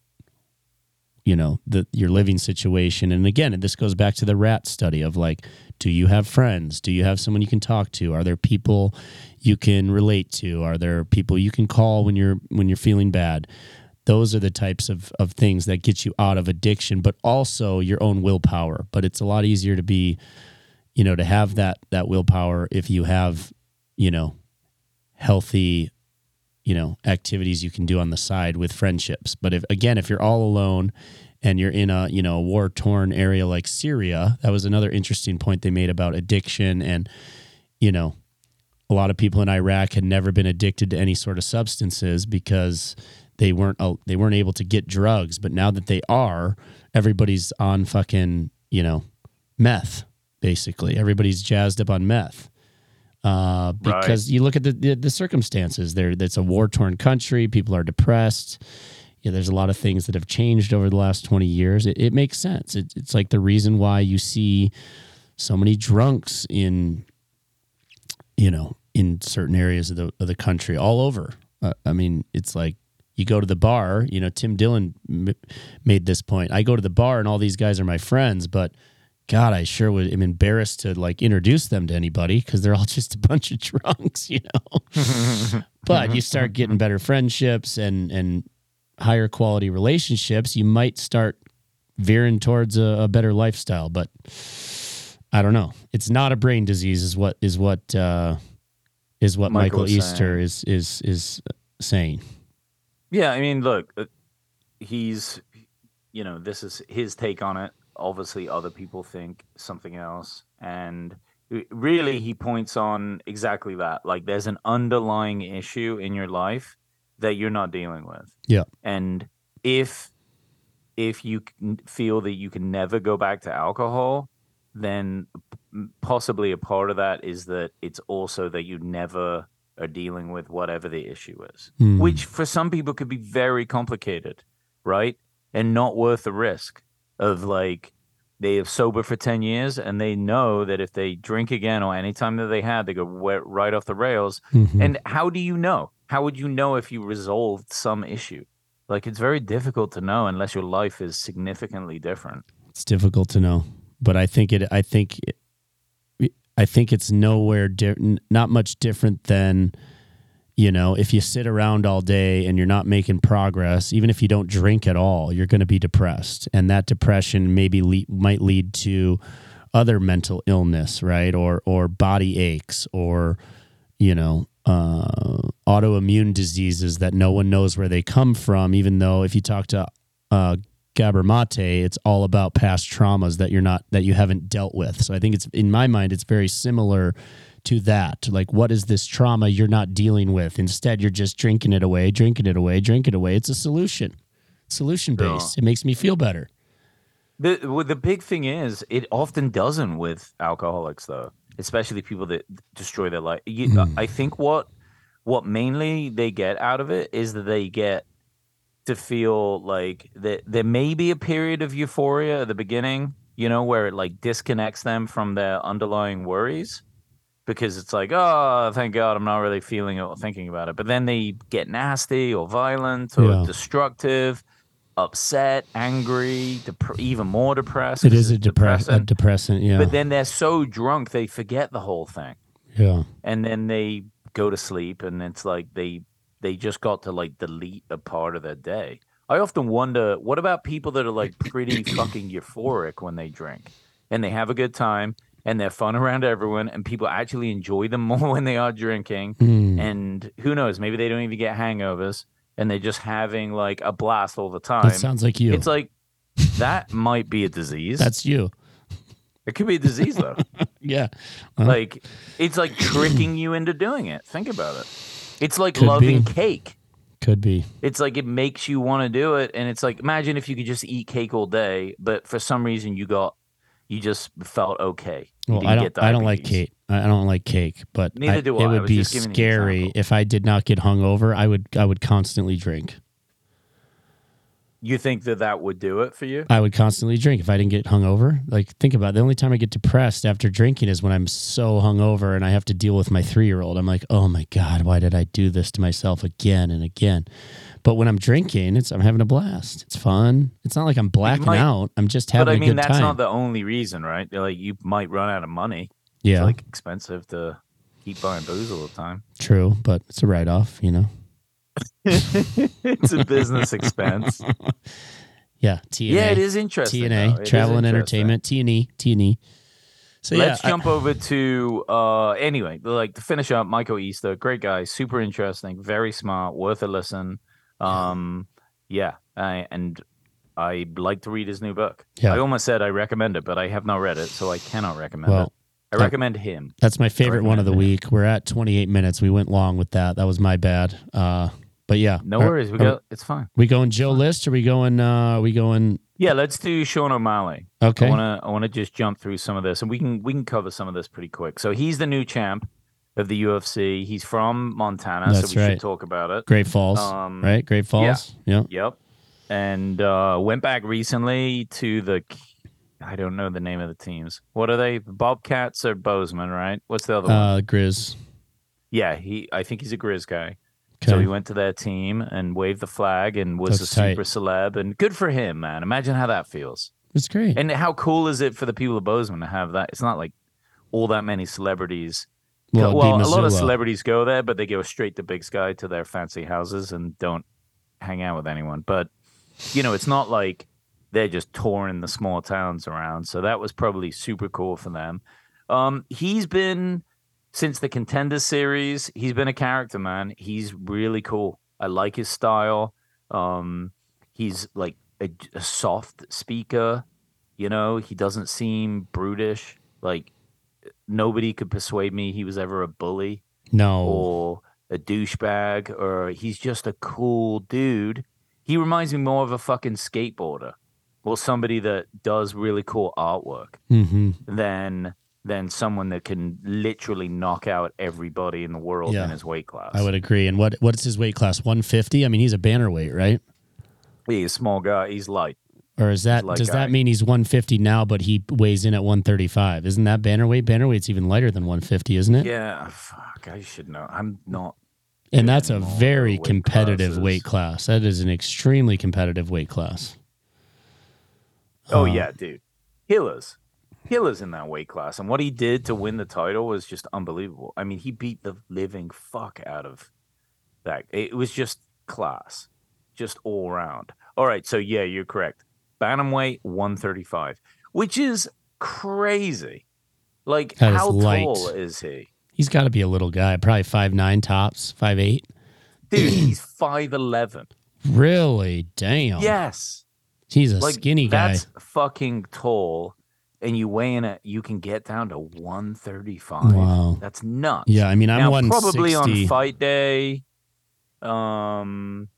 [SPEAKER 4] you know the your living situation. And again, this goes back to the rat study of like, do you have friends? Do you have someone you can talk to? Are there people you can relate to? Are there people you can call when you're when you're feeling bad? Those are the types of, of things that get you out of addiction, but also your own willpower. But it's a lot easier to be, you know, to have that that willpower if you have, you know, healthy you know activities you can do on the side with friendships. But if again if you're all alone and you're in a you know war torn area like Syria that was another interesting point they made about addiction. And you know a lot of people in Iraq had never been addicted to any sort of substances because they weren't they weren't able to get drugs. But now that they are everybody's on fucking you know meth basically. Everybody's jazzed up on meth uh,
[SPEAKER 1] Right.
[SPEAKER 4] because you look at the, the, the circumstances there. It's a war torn country. People are depressed. Yeah, there's a lot of things that have changed over the last 20 years. It, it makes sense. It, it's like the reason why you see so many drunks in, you know, in certain areas of the of the country, all over. Uh, I mean, it's like you go to the bar. You know, Tim Dillon m- made this point. I go to the bar, and all these guys are my friends, but God, I sure would am embarrassed to like introduce them to anybody because they're all just a bunch of drunks, you know. but you start getting better friendships and and higher quality relationships, you might start veering towards a, a better lifestyle. But I don't know. It's not a brain disease, is what is what uh, is what
[SPEAKER 1] Michael
[SPEAKER 4] Michael, Easter
[SPEAKER 1] saying.
[SPEAKER 4] is is is saying.
[SPEAKER 1] Yeah, I mean, look, uh, he's, you know, this is his take on it. Obviously, other people think something else. And really, he points on exactly that. Like, there's an underlying issue in your life that you're not dealing with.
[SPEAKER 4] Yeah.
[SPEAKER 1] And if, if you feel that you can never go back to alcohol, then possibly a part of that is that it's also that you never are dealing with whatever the issue is,
[SPEAKER 4] Hmm.
[SPEAKER 1] which for some people could be very complicated, right? And not worth the risk of like they have sober for 10 years and they know that if they drink again or anytime that they had, they go right off the rails.
[SPEAKER 4] Mhm.
[SPEAKER 1] And how do you know? How would you know if you resolved some issue? Like it's very difficult to know unless your life is significantly different.
[SPEAKER 4] It's difficult to know, but I think it. I think. It, I think it's nowhere. Di- not much different than, you know, if you sit around all day and you're not making progress, even if you don't drink at all, you're going to be depressed, and that depression maybe le- might lead to other mental illness, right? Or or body aches, or you know, uh, autoimmune diseases that no one knows where they come from. Even though if you talk to uh, Gabor Mate, it's all about past traumas that you're not that you haven't dealt with. So I think it's in my mind, it's very similar to that. Like, what is this trauma you're not dealing with? Instead, you're just drinking it away, drinking it away, drinking it away. It's a solution, solution based. It makes me feel better.
[SPEAKER 1] The well, the big thing is it often doesn't with alcoholics though, especially people that destroy their life. You,
[SPEAKER 4] Hmm.
[SPEAKER 1] I think what what mainly they get out of it is that they get to feel like that there may be a period of euphoria at the beginning, you know, where it like disconnects them from their underlying worries because it's like, oh, thank God I'm not really feeling it or thinking about it. But then they get nasty or violent or
[SPEAKER 4] Yeah.
[SPEAKER 1] destructive, upset, angry, dep- even more depressed.
[SPEAKER 4] It is a, depress- a
[SPEAKER 1] depressing.
[SPEAKER 4] depressant. Yeah.
[SPEAKER 1] But then they're so drunk they forget the whole thing,
[SPEAKER 4] yeah.
[SPEAKER 1] and then they go to sleep, and it's like they they just got to like delete a part of their day. I often wonder, what about people that are like pretty fucking euphoric when they drink, and they have a good time, and they're fun around everyone, and people actually enjoy them more when they are drinking,
[SPEAKER 4] Hmm.
[SPEAKER 1] and who knows, maybe they don't even get hangovers, and they're just having like a blast all the time.
[SPEAKER 4] That sounds like you.
[SPEAKER 1] It's like that might be a disease.
[SPEAKER 4] That's you.
[SPEAKER 1] It could be a disease though.
[SPEAKER 4] Yeah. Huh?
[SPEAKER 1] Like it's like tricking you into doing it. Think about it. It's like
[SPEAKER 4] Could
[SPEAKER 1] loving
[SPEAKER 4] be.
[SPEAKER 1] cake.
[SPEAKER 4] Could be.
[SPEAKER 1] It's like it makes you want to do it, and it's like imagine if you could just eat cake all day, but for some reason you got you just felt okay. You
[SPEAKER 4] Well, I don't. I don't like cake. I don't like cake, but
[SPEAKER 1] Neither
[SPEAKER 4] I-
[SPEAKER 1] do
[SPEAKER 4] It
[SPEAKER 1] I. I
[SPEAKER 4] would be
[SPEAKER 1] just giving you an
[SPEAKER 4] scary if I did not get hungover. I would. I would constantly drink.
[SPEAKER 1] You think that that would do it for you?
[SPEAKER 4] I would constantly drink if I didn't get hungover. Like, think about it. the only time I get depressed after drinking is when I'm so hungover and I have to deal with my three year old. I'm like, oh my god, why did I do this to myself again and again? But when I'm drinking, it's I'm having a blast. It's fun. It's not like I'm blacking
[SPEAKER 1] might-
[SPEAKER 4] out. I'm just having a good time.
[SPEAKER 1] But I mean, that's
[SPEAKER 4] time.
[SPEAKER 1] not the only reason, right? Like you might run out of money.
[SPEAKER 4] yeah,
[SPEAKER 1] It's like expensive to keep buying booze all the time.
[SPEAKER 4] true. But it's a write off. You know.
[SPEAKER 1] it's a business expense.
[SPEAKER 4] Yeah, TNA.
[SPEAKER 1] Yeah, it is interesting.
[SPEAKER 4] TNA, travel and entertainment, T and E, T and E. So
[SPEAKER 1] Let's
[SPEAKER 4] yeah, I-
[SPEAKER 1] jump over to uh anyway, like to finish up, Michael Easter, great guy, super interesting, very smart, worth a listen. Um yeah, I, and I like to read his new book.
[SPEAKER 4] Yeah.
[SPEAKER 1] I almost said I recommend it, but I have not read it, so I cannot recommend
[SPEAKER 4] Well,
[SPEAKER 1] it. I
[SPEAKER 4] that-
[SPEAKER 1] recommend him.
[SPEAKER 4] That's my favorite one of the
[SPEAKER 1] recommend
[SPEAKER 4] week. We're at 28 minutes. We went long with that. That was my bad. Uh, but yeah,
[SPEAKER 1] No
[SPEAKER 4] Are-
[SPEAKER 1] worries, we go it's fine.
[SPEAKER 4] We going Joe List? Or we going? Uh, are we going?
[SPEAKER 1] Yeah, let's do Sean O'Malley.
[SPEAKER 4] Okay.
[SPEAKER 1] I want to I want to just jump through some of this, and we can we can cover some of this pretty quick. So he's the new champ of the UFC. He's from Montana,
[SPEAKER 4] That's
[SPEAKER 1] so we
[SPEAKER 4] right.
[SPEAKER 1] should talk about it.
[SPEAKER 4] Great Falls,
[SPEAKER 1] Um,
[SPEAKER 4] right? Great Falls. Yeah.
[SPEAKER 1] Yep. And uh, went back recently to the I don't know the name of the teams. What are they? Bobcats or Bozeman, right? What's the other one?
[SPEAKER 4] Uh, Grizz.
[SPEAKER 1] Yeah, he I think he's a Grizz guy.
[SPEAKER 4] Okay.
[SPEAKER 1] So he went to their team and waved the flag and was
[SPEAKER 4] That's
[SPEAKER 1] a
[SPEAKER 4] tight.
[SPEAKER 1] super celeb and good for him, man. Imagine how that feels.
[SPEAKER 4] it's great.
[SPEAKER 1] And how cool is it for the people of Bozeman to have that? It's not like all that many celebrities.
[SPEAKER 4] Well,
[SPEAKER 1] Well, a lot of celebrities go there, but they go straight to Big Sky to their fancy houses and don't hang out with anyone. But you know, it's not like they're just touring the small towns around. So that was probably super cool for them. Um, he's been since the Contender series. He's been a character, man. He's really cool. I like his style. Um, he's like a, a soft speaker. You know, he doesn't seem brutish. Like nobody could persuade me he was ever a bully
[SPEAKER 4] No.
[SPEAKER 1] or a douchebag or he's just a cool dude. He reminds me more of a fucking skateboarder or somebody that does really cool artwork
[SPEAKER 4] hmm
[SPEAKER 1] than than someone that can literally knock out everybody in the world
[SPEAKER 4] Yeah.
[SPEAKER 1] in his weight class.
[SPEAKER 4] I would agree. And what what's his weight class? 150. I mean, he's a bantamweight, right?
[SPEAKER 1] He's a small guy. He's light.
[SPEAKER 4] Or is that
[SPEAKER 1] Like
[SPEAKER 4] does
[SPEAKER 1] I-
[SPEAKER 4] that mean he's 150 now, but he weighs in at 135? Isn't that bantamweight? Banner weight's even lighter than 150, isn't it?
[SPEAKER 1] Yeah, fuck. I should know. I'm not.
[SPEAKER 4] And that's a very
[SPEAKER 1] weight
[SPEAKER 4] competitive
[SPEAKER 1] classes.
[SPEAKER 4] weight class. That is an extremely competitive weight class.
[SPEAKER 1] Oh
[SPEAKER 4] Uh,
[SPEAKER 1] yeah, dude. Hiller's. Hiller's in that weight class, and what he did to win the title was just unbelievable. I mean, he beat the living fuck out of that. It was just class, just all around. All right, so yeah, you're correct. Bantamweight 135, which is crazy. Like,
[SPEAKER 4] That is
[SPEAKER 1] how
[SPEAKER 4] light.
[SPEAKER 1] tall is he?
[SPEAKER 4] He's got to be a little guy, probably five nine tops, five eight.
[SPEAKER 1] Dude, he's 5'11.
[SPEAKER 4] Really? Damn.
[SPEAKER 1] Yes.
[SPEAKER 4] He's a
[SPEAKER 1] like
[SPEAKER 4] skinny guy.
[SPEAKER 1] That's fucking tall, and you weigh in it. You can get down to one thirty five.
[SPEAKER 4] Wow.
[SPEAKER 1] that's nuts.
[SPEAKER 4] Yeah, I mean, I'm
[SPEAKER 1] now, probably on fight day. Um,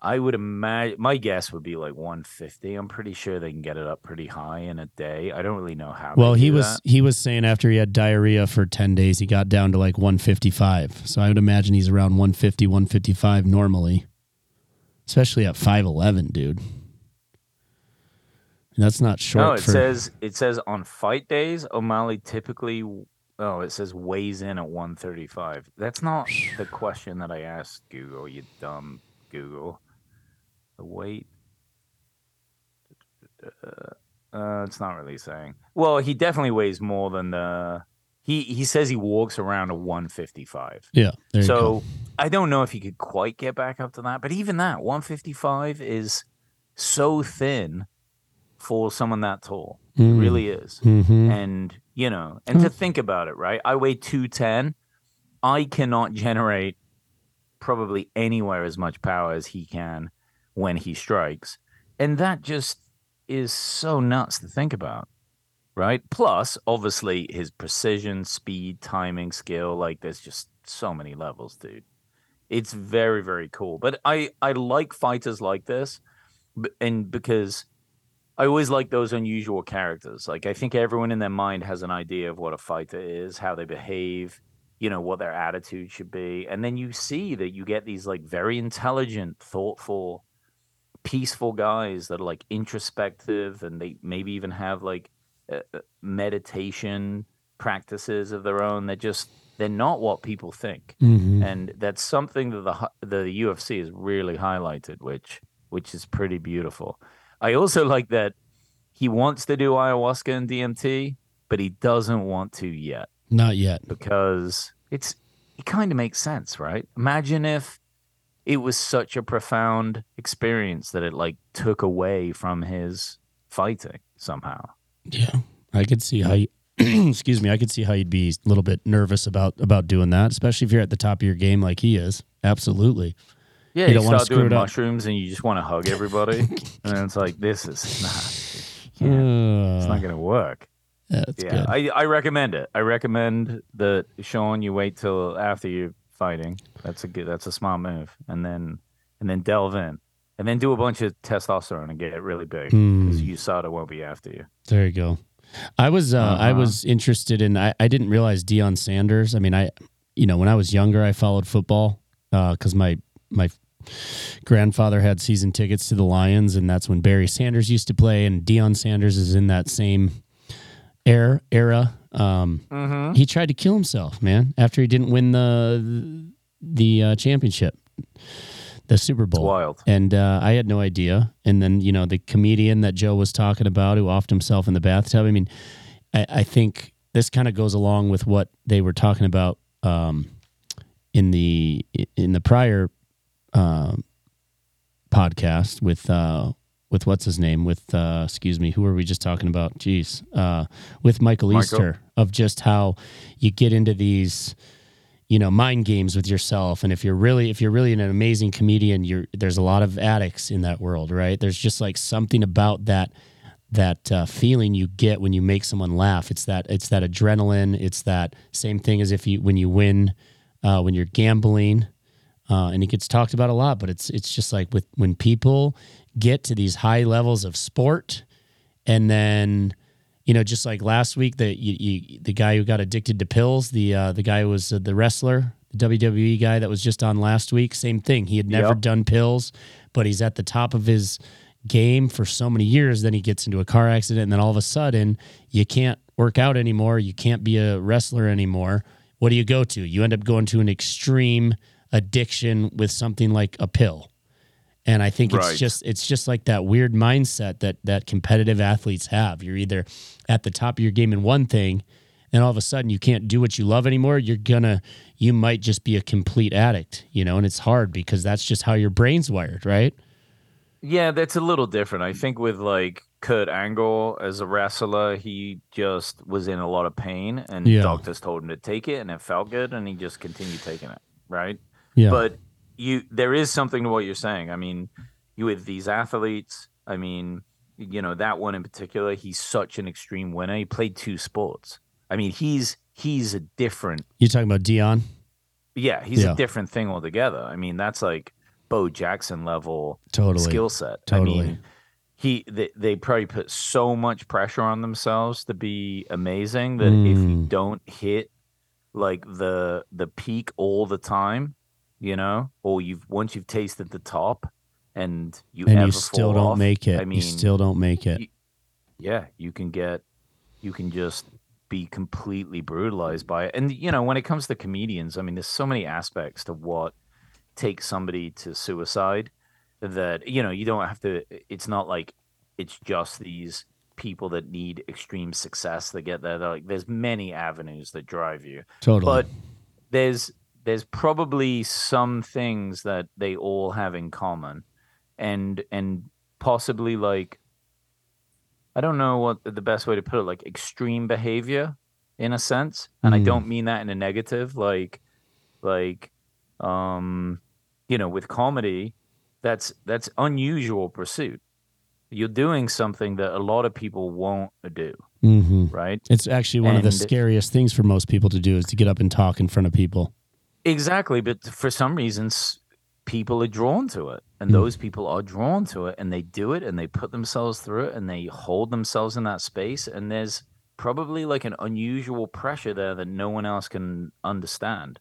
[SPEAKER 1] I would imagine. My guess would be like one fifty. I'm pretty sure they can get it up pretty high in a day. I don't really know how.
[SPEAKER 4] Well, he was
[SPEAKER 1] that.
[SPEAKER 4] he was saying after he had diarrhea for 10 days, he got down to like 155. So I would imagine he's around 150, 155 normally, especially at 5'11, dude. And that's not short.
[SPEAKER 1] No, it
[SPEAKER 4] for,
[SPEAKER 1] says it says on fight days, O'Malley typically. Oh, it says weighs in at 135. That's not the question that I asked Google. You dumb Google. The weight. Uh, it's not really saying. Well, he definitely weighs more than the. He he says he walks around a 155.
[SPEAKER 4] Yeah. There you
[SPEAKER 1] So. I don't know if he could quite get back up to that, but even that 155 is so thin for someone that tall. It
[SPEAKER 4] Mm.
[SPEAKER 1] really is.
[SPEAKER 4] Mhm.
[SPEAKER 1] And you know, and to think about it, right? I weigh 210. I cannot generate probably anywhere as much power as he can when he strikes. And that just is so nuts to think about. right? Plus, obviously, his precision, speed, timing, skill. Like, there's just so many levels, dude. It's very, very cool. But I, I like fighters like this, and because I always like those unusual characters. Like, I think everyone in their mind has an idea of what a fighter is, how they behave, you know, what their attitude should be, and then you see that you get these like very intelligent, thoughtful, peaceful guys that are like introspective, and they maybe even have like uh, meditation practices of their own. They're just they're not what people think,
[SPEAKER 4] Mhm.
[SPEAKER 1] and that's something that the the UFC has really highlighted, which which is pretty beautiful. I also like that he wants to do ayahuasca and DMT, but he doesn't want to yet
[SPEAKER 4] Not yet.
[SPEAKER 1] because it's it kind of makes sense, right? Imagine if it was such a profound experience that it like took away from his fighting somehow.
[SPEAKER 4] Yeah, I could see how. You, excuse me. I could see how you'd be a little bit nervous about about doing that, especially if you're at the top of your game like he is. Absolutely.
[SPEAKER 1] Yeah,
[SPEAKER 4] You
[SPEAKER 1] you,
[SPEAKER 4] don't
[SPEAKER 1] start
[SPEAKER 4] screw
[SPEAKER 1] doing
[SPEAKER 4] it up.
[SPEAKER 1] mushrooms and you just want to hug everybody, and then it's like this is not, yeah, it's
[SPEAKER 4] Uh,
[SPEAKER 1] not going to work. yeah,
[SPEAKER 4] good.
[SPEAKER 1] I, I recommend it. I recommend that Sean, you wait till after you're fighting. That's a good. That's a smart move, and then and then delve in, and then do a bunch of testosterone and get it really big because USADA won't be after you.
[SPEAKER 4] There you go. I was uh, I
[SPEAKER 1] Uh-huh.
[SPEAKER 4] was interested in. I, I didn't realize Deion Sanders. I mean, I you know when I was younger, I followed football because my my grandfather had season tickets to the Lions, and that's when Barry Sanders used to play, and Deion Sanders is in that same era. Era. Um,
[SPEAKER 1] Mm-hmm.
[SPEAKER 4] He tried to kill himself, man, after he didn't win the the uh, championship, the Super Bowl.
[SPEAKER 1] wild.
[SPEAKER 4] And uh, I had no idea. And then you know the comedian that Joe was talking about, who offed himself in the bathtub. I mean, I, I think this kind of goes along with what they were talking about um, in the in the prior um podcast with uh, with what's his name with uh, excuse me who were we just talking about? Jeez uh, with michael,
[SPEAKER 1] Michael.
[SPEAKER 4] easter of just how you get into these you know mind games with yourself. And if you're really if you're really an amazing comedian you're there's a lot of addicts in that world right? There's just like something about that that uh, feeling you get when you make someone laugh. It's that it's that adrenaline. It's that same thing as if you when you win uh, when you're gambling. Uh, and it gets talked about a lot but it's it's just like with when people get to these high levels of sport. And then you know just like last week the you, you, the guy who got addicted to pills the uh, the guy who was uh, the wrestler the WWE guy that was just on last week same thing. He had never
[SPEAKER 1] Yep.
[SPEAKER 4] done pills but he's at the top of his game for so many years. Then he gets into a car accident and then all of a sudden you can't work out anymore. You can't be a wrestler anymore. What do you go to? You end up going to an extreme addiction with something like a pill and I think it's
[SPEAKER 1] Right.
[SPEAKER 4] just it's just like that weird mindset that that competitive athletes have. You're either at the top of your game in one thing, and all of a sudden you can't do what you love anymore. You're gonna you might just be a complete addict, you know, and it's hard because that's just how your brain's wired, right?
[SPEAKER 1] Yeah, that's a little different. I think with like Kurt Angle as a wrestler, he just was in a lot of pain, and
[SPEAKER 4] Yeah.
[SPEAKER 1] doctors told him to take it, and it felt good, and he just continued taking it. Right.
[SPEAKER 4] Yeah.
[SPEAKER 1] but you there is something to what you're saying i mean you with these athletes i mean you know that one in particular he's such an extreme winner he played two sports i mean he's he's a different
[SPEAKER 4] You're talking about Deion?
[SPEAKER 1] yeah he's
[SPEAKER 4] Yeah.
[SPEAKER 1] a different thing altogether i mean that's like bo jackson level
[SPEAKER 4] Totally.
[SPEAKER 1] skill set
[SPEAKER 4] Totally.
[SPEAKER 1] i mean he they, they probably put so much pressure on themselves to be amazing that if you
[SPEAKER 4] Mm.
[SPEAKER 1] don't hit like the the peak all the time you know or you've once you've tasted the top and you
[SPEAKER 4] And you still don't
[SPEAKER 1] off,
[SPEAKER 4] make it.
[SPEAKER 1] i mean
[SPEAKER 4] you still don't make it.
[SPEAKER 1] y- yeah you can get you can just be completely brutalized by it and you know when it comes to comedians i mean there's so many aspects to what takes somebody to suicide that you know you don't have to it's not like it's just these people that need extreme success that get there They're like there's many avenues that drive you
[SPEAKER 4] Totally.
[SPEAKER 1] but there's there's probably some things that they all have in common and and possibly like i don't know what the best way to put it like extreme behavior in a sense and i
[SPEAKER 4] Mm.
[SPEAKER 1] don't mean that in a negative like like um you know with comedy that's that's unusual pursuit you're doing something that a lot of people won't do
[SPEAKER 4] hmm
[SPEAKER 1] right?
[SPEAKER 4] It's actually one of the scariest things for most people to do is to get up and talk in front of people.
[SPEAKER 1] Exactly, but for some reasons, people are drawn to it, and
[SPEAKER 4] Mm.
[SPEAKER 1] those people are drawn to it, and they do it, and they put themselves through it, and they hold themselves in that space, and there's probably like an unusual pressure there that no one else can understand,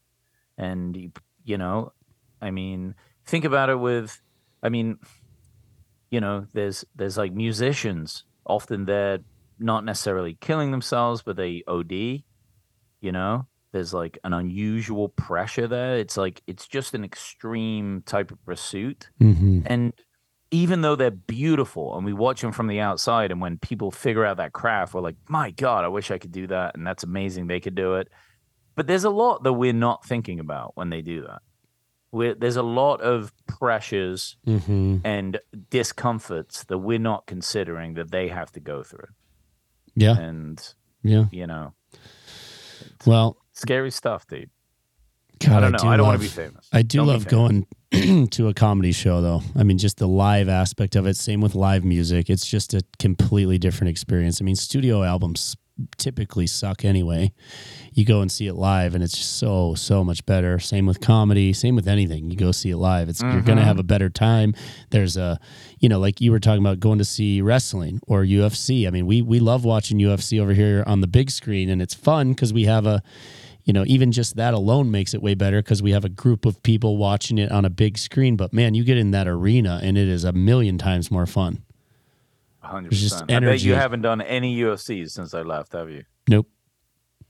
[SPEAKER 1] and you, you know, I mean, think about it with, I mean, you know, there's there's like musicians often they're not necessarily killing themselves, but they OD, you know there's like an unusual pressure there. It's like it's just an extreme type of pursuit.
[SPEAKER 4] Hmm
[SPEAKER 1] and even though they're beautiful and we watch them from the outside and when people figure out that craft we're like my god i wish i could do that and that's amazing they could do it. But there's a lot that we're not thinking about when they do that. We're, there's a lot of pressures
[SPEAKER 4] hmm
[SPEAKER 1] and discomforts that we're not considering that they have to go through.
[SPEAKER 4] Yeah.
[SPEAKER 1] and
[SPEAKER 4] Yeah.
[SPEAKER 1] you know
[SPEAKER 4] Well,
[SPEAKER 1] scary stuff dude
[SPEAKER 4] God,
[SPEAKER 1] i don't know
[SPEAKER 4] do
[SPEAKER 1] i don't want to be famous
[SPEAKER 4] I do
[SPEAKER 1] Don't
[SPEAKER 4] love going to a comedy show though. I mean, just the live aspect of it. Same with live music. It's just a completely different experience. I mean, studio albums typically suck anyway. You go and see it live and it's so so much better. Same with comedy, same with anything. You go see it live. It's you're
[SPEAKER 1] Mm-hmm.
[SPEAKER 4] going to have a better time. There's a you know, like you were talking about going to see wrestling or UFC. I mean, we we love watching UFC over here on the big screen and it's fun cuz we have a you know, even just that alone makes it way better because we have a group of people watching it on a big screen. But man, you get in that arena and it is a million times more fun.
[SPEAKER 1] Hundred
[SPEAKER 4] There's just
[SPEAKER 1] percent. I bet you haven't done any UFCs since I left, have you?
[SPEAKER 4] Nope.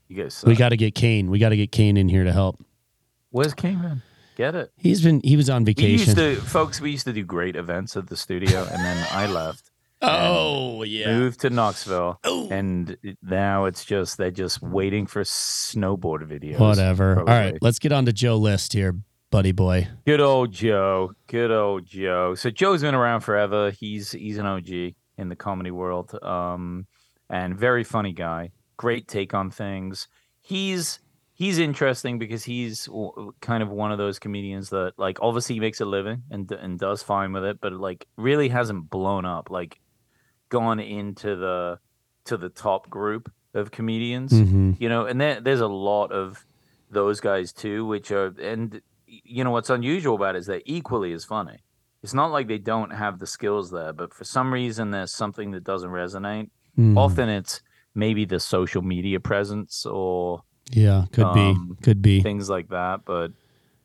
[SPEAKER 1] You guys.
[SPEAKER 4] We got to get Kane. We got to get Kane in here to help.
[SPEAKER 1] Where's King man? Get it.
[SPEAKER 4] He's been he was on
[SPEAKER 1] We
[SPEAKER 4] vacation.
[SPEAKER 1] used to, folks. We used to do great events at the studio, and then I left,
[SPEAKER 4] oh yeah.
[SPEAKER 1] moved to Knoxville, Oh. and now it's just they're just waiting for snowboard videos.
[SPEAKER 4] Whatever. All right, let's get on to Joe List here, buddy boy.
[SPEAKER 1] Good old Joe. Good old Joe. So Joe's been around forever. He's he's an OG in the comedy world. Um and very funny guy. Great take on things. He's he's interesting because he's kind of one of those comedians that like obviously he makes a living and and does fine with it, but like really hasn't blown up like gone into the to the top group of comedians
[SPEAKER 4] hmm
[SPEAKER 1] you know and there, there's a lot of those guys too which are and you know what's unusual about it is they're equally as funny it's not like they don't have the skills there but for some reason there's something that doesn't resonate
[SPEAKER 4] Mm.
[SPEAKER 1] often it's maybe the social media presence or
[SPEAKER 4] Yeah, could
[SPEAKER 1] um,
[SPEAKER 4] be. Could be.
[SPEAKER 1] things like that but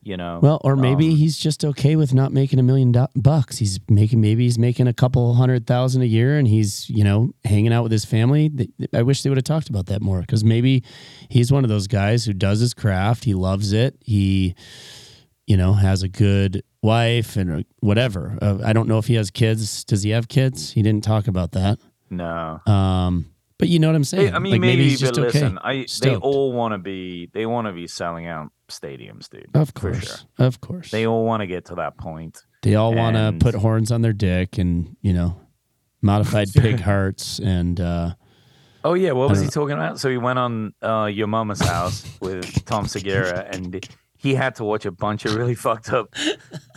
[SPEAKER 1] you know
[SPEAKER 4] Well, or maybe
[SPEAKER 1] um,
[SPEAKER 4] he's just okay with not making a million do- bucks. He's making maybe he's making a couple hundred thousand a year, and he's you know hanging out with his family. I wish they would have talked about that more because maybe he's one of those guys who does his craft. He loves it. He you know has a good wife and uh, whatever. Uh, I don't know if he has kids. Does he have kids? He didn't talk about that.
[SPEAKER 1] no
[SPEAKER 4] Um, but you know what I'm saying.
[SPEAKER 1] Hey, I mean,
[SPEAKER 4] Like,
[SPEAKER 1] maybe,
[SPEAKER 4] just
[SPEAKER 1] but
[SPEAKER 4] okay.
[SPEAKER 1] listen, I they all want to be they want to be selling out stadiums, dude.
[SPEAKER 4] of course,
[SPEAKER 1] sure.
[SPEAKER 4] of course.
[SPEAKER 1] They all want to get to that point.
[SPEAKER 4] They all want to put horns on their dick and, you know, modified pig hearts and uh
[SPEAKER 1] Oh yeah, what was he talking about? So he went on uh, your mama's house with Tom Segura, and he had to watch a bunch of really fucked up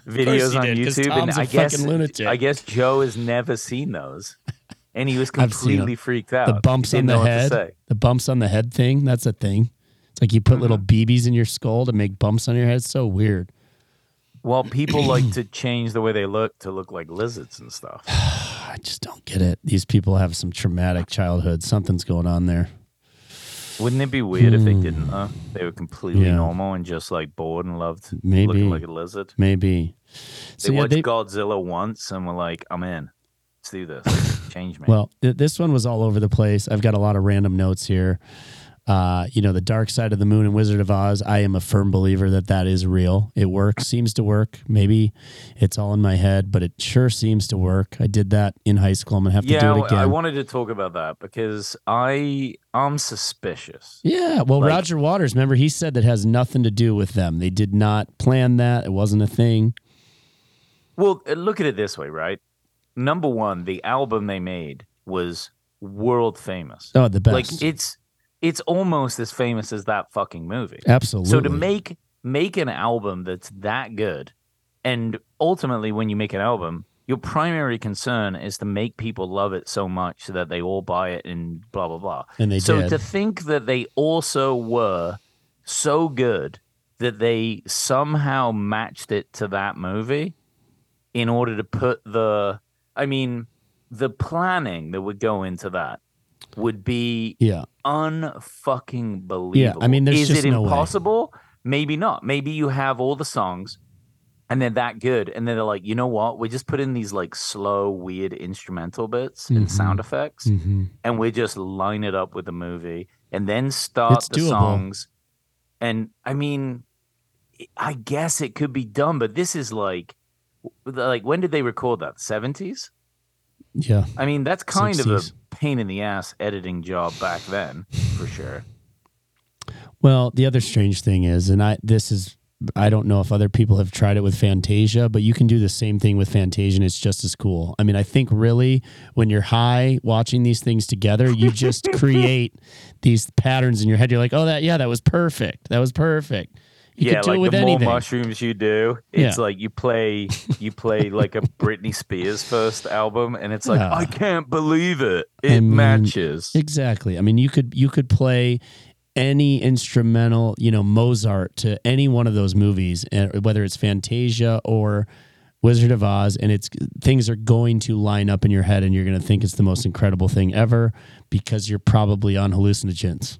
[SPEAKER 1] videos on
[SPEAKER 4] did,
[SPEAKER 1] YouTube. And I guess
[SPEAKER 4] lunatic.
[SPEAKER 1] I guess Joe has never seen those, and he was completely freaked out.
[SPEAKER 4] the bumps on the
[SPEAKER 1] know what to
[SPEAKER 4] head. The bumps on the head thing, that's a thing. It's like you put little
[SPEAKER 1] Mm-hmm.
[SPEAKER 4] BBs in your skull to make bumps on your head. It's so weird.
[SPEAKER 1] Well, people like to change the way they look to look like lizards and stuff.
[SPEAKER 4] I just don't get it. These people have some traumatic childhood. Something's going on there.
[SPEAKER 1] Wouldn't it be weird if they didn't? Though they were completely
[SPEAKER 4] Hmm. Yeah.
[SPEAKER 1] normal and just like bored and loved
[SPEAKER 4] Maybe.
[SPEAKER 1] looking like a lizard.
[SPEAKER 4] Maybe.
[SPEAKER 1] They
[SPEAKER 4] So yeah,
[SPEAKER 1] watched
[SPEAKER 4] they,
[SPEAKER 1] Godzilla once and were like, "I'm in. Let's do this. Change me."
[SPEAKER 4] Well, th- this one was all over the place. I've got a lot of random notes here. Uh, you know, the Dark Side of the Moon and Wizard of Oz. I am a firm believer that that is real. It works, seems to work. Maybe it's all in my head, but it sure seems to work. I did that in high school. I'm gonna have to do it again.
[SPEAKER 1] I wanted to talk about that because I I'm suspicious.
[SPEAKER 4] yeah, well,
[SPEAKER 1] like-
[SPEAKER 4] Roger Waters, remember he said that has nothing to do with them. They did not plan that. It wasn't a thing.
[SPEAKER 1] Well, uh, look at it this way, right? Number one, the album they made was world famous.
[SPEAKER 4] Oh, the best.
[SPEAKER 1] Like it's it's almost as famous as that fucking movie.
[SPEAKER 4] Absolutely.
[SPEAKER 1] So to make make an album that's that good, and ultimately when you make an album, your primary concern is to make people love it so much so that they all buy it and blah blah blah.
[SPEAKER 4] And they
[SPEAKER 1] so
[SPEAKER 4] did.
[SPEAKER 1] to think that they also were so good that they somehow matched it to that movie in order to put the I mean the planning that would go into that would be
[SPEAKER 4] Yeah.
[SPEAKER 1] unfucking believable.
[SPEAKER 4] Yeah, I mean, there's
[SPEAKER 1] is
[SPEAKER 4] just
[SPEAKER 1] it
[SPEAKER 4] no way.
[SPEAKER 1] impossible? Maybe not. Maybe you have all the songs and they're that good, and then they're like, you know what? We just put in these like slow, weird instrumental bits and
[SPEAKER 4] Mhm.
[SPEAKER 1] sound effects,
[SPEAKER 4] hmm
[SPEAKER 1] and we just line it up with the movie, and then start
[SPEAKER 4] It's
[SPEAKER 1] the
[SPEAKER 4] doable.
[SPEAKER 1] songs. And I mean, I guess it could be done, but this is like, like when did they record that? Seventies.
[SPEAKER 4] Yeah.
[SPEAKER 1] I mean, that's kind of a pain in the ass editing job back then, for sure.
[SPEAKER 4] Well, the other strange thing is, and I this is I don't know if other people have tried it with Fantasia, but you can do the same thing with Fantasia and it's just as cool. I mean, I think really when you're high watching these things together, you just create these patterns in your head. You're like, oh that yeah, that was perfect. That was perfect. You
[SPEAKER 1] yeah,
[SPEAKER 4] do
[SPEAKER 1] like the
[SPEAKER 4] anything.
[SPEAKER 1] more mushrooms you do, it's
[SPEAKER 4] Yeah.
[SPEAKER 1] like you play you play like a Britney Spears first album, and it's like
[SPEAKER 4] Yeah.
[SPEAKER 1] I can't believe it. It
[SPEAKER 4] I mean,
[SPEAKER 1] matches.
[SPEAKER 4] Exactly. I mean, you could you could play any instrumental, you know, Mozart to any one of those movies, and whether it's Fantasia or Wizard of Oz, and it's things are going to line up in your head, and you're going to think it's the most incredible thing ever because you're probably on hallucinogens.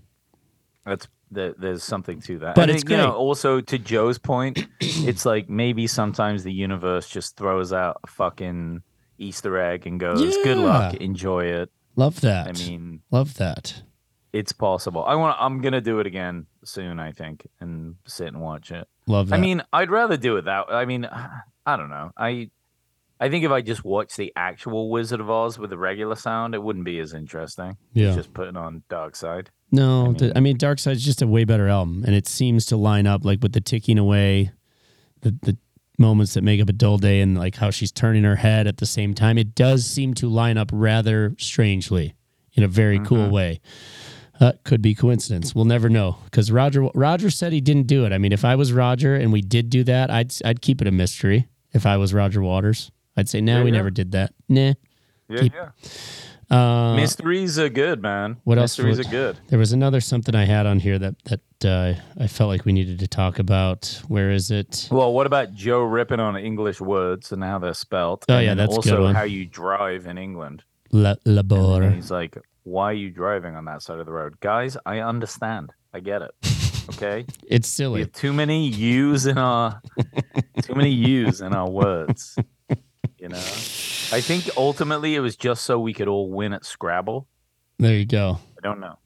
[SPEAKER 1] That's there, there's something to that.
[SPEAKER 4] But
[SPEAKER 1] And
[SPEAKER 4] it's
[SPEAKER 1] it- you know,
[SPEAKER 4] great.
[SPEAKER 1] also to Joe's point, it's like maybe sometimes the universe just throws out a fucking Easter egg and goes, "Good luck, enjoy it."
[SPEAKER 4] Love that.
[SPEAKER 1] I mean,
[SPEAKER 4] love that.
[SPEAKER 1] it's possible. I want. I'm gonna do it again soon. I think and sit and watch it.
[SPEAKER 4] Love that.
[SPEAKER 1] I mean, I'd rather do it that. I mean, I don't know. I I think if I just watched the actual Wizard of Oz with the regular sound, it wouldn't be as interesting.
[SPEAKER 4] Yeah.
[SPEAKER 1] just putting on Dark Side.
[SPEAKER 4] No,
[SPEAKER 1] I
[SPEAKER 4] the-
[SPEAKER 1] mean-
[SPEAKER 4] I mean, Dark Side's just a way better album, and it seems to line up like with the ticking away, the the moments that make up a dull day, and like how she's turning her head at the same time. It does seem to line up rather strangely, in a very
[SPEAKER 1] Mm-hmm.
[SPEAKER 4] cool way. Uh, could be coincidence. We'll never know because Roger Roger said he didn't do it. I mean, if I was Roger and we did do that, I'd I'd keep it a mystery. If I was Roger Waters, I'd say, no,
[SPEAKER 1] Yeah,
[SPEAKER 4] we
[SPEAKER 1] yeah.
[SPEAKER 4] never did that. Nah.
[SPEAKER 1] Yeah,
[SPEAKER 4] Keep-
[SPEAKER 1] yeah.
[SPEAKER 4] Uh,
[SPEAKER 1] Mysteries are good, man.
[SPEAKER 4] what else
[SPEAKER 1] Mysteries are good.
[SPEAKER 4] There was another something I had on here that that uh, I felt like we needed to talk about. Where is it?
[SPEAKER 1] Well, what about Joe ripping on English words and how they're spelt?
[SPEAKER 4] Oh,
[SPEAKER 1] And
[SPEAKER 4] yeah, that's
[SPEAKER 1] also
[SPEAKER 4] good one.
[SPEAKER 1] how you drive in England.
[SPEAKER 4] La,
[SPEAKER 1] And
[SPEAKER 4] labor.
[SPEAKER 1] he's like, "Why are you driving on that side of the road, guys? I understand. I get it. Okay,
[SPEAKER 4] It's silly.
[SPEAKER 1] too many U's in our too many U's in our words. You know, I think ultimately it was just so we could all win at Scrabble.
[SPEAKER 4] There you go.
[SPEAKER 1] I don't know.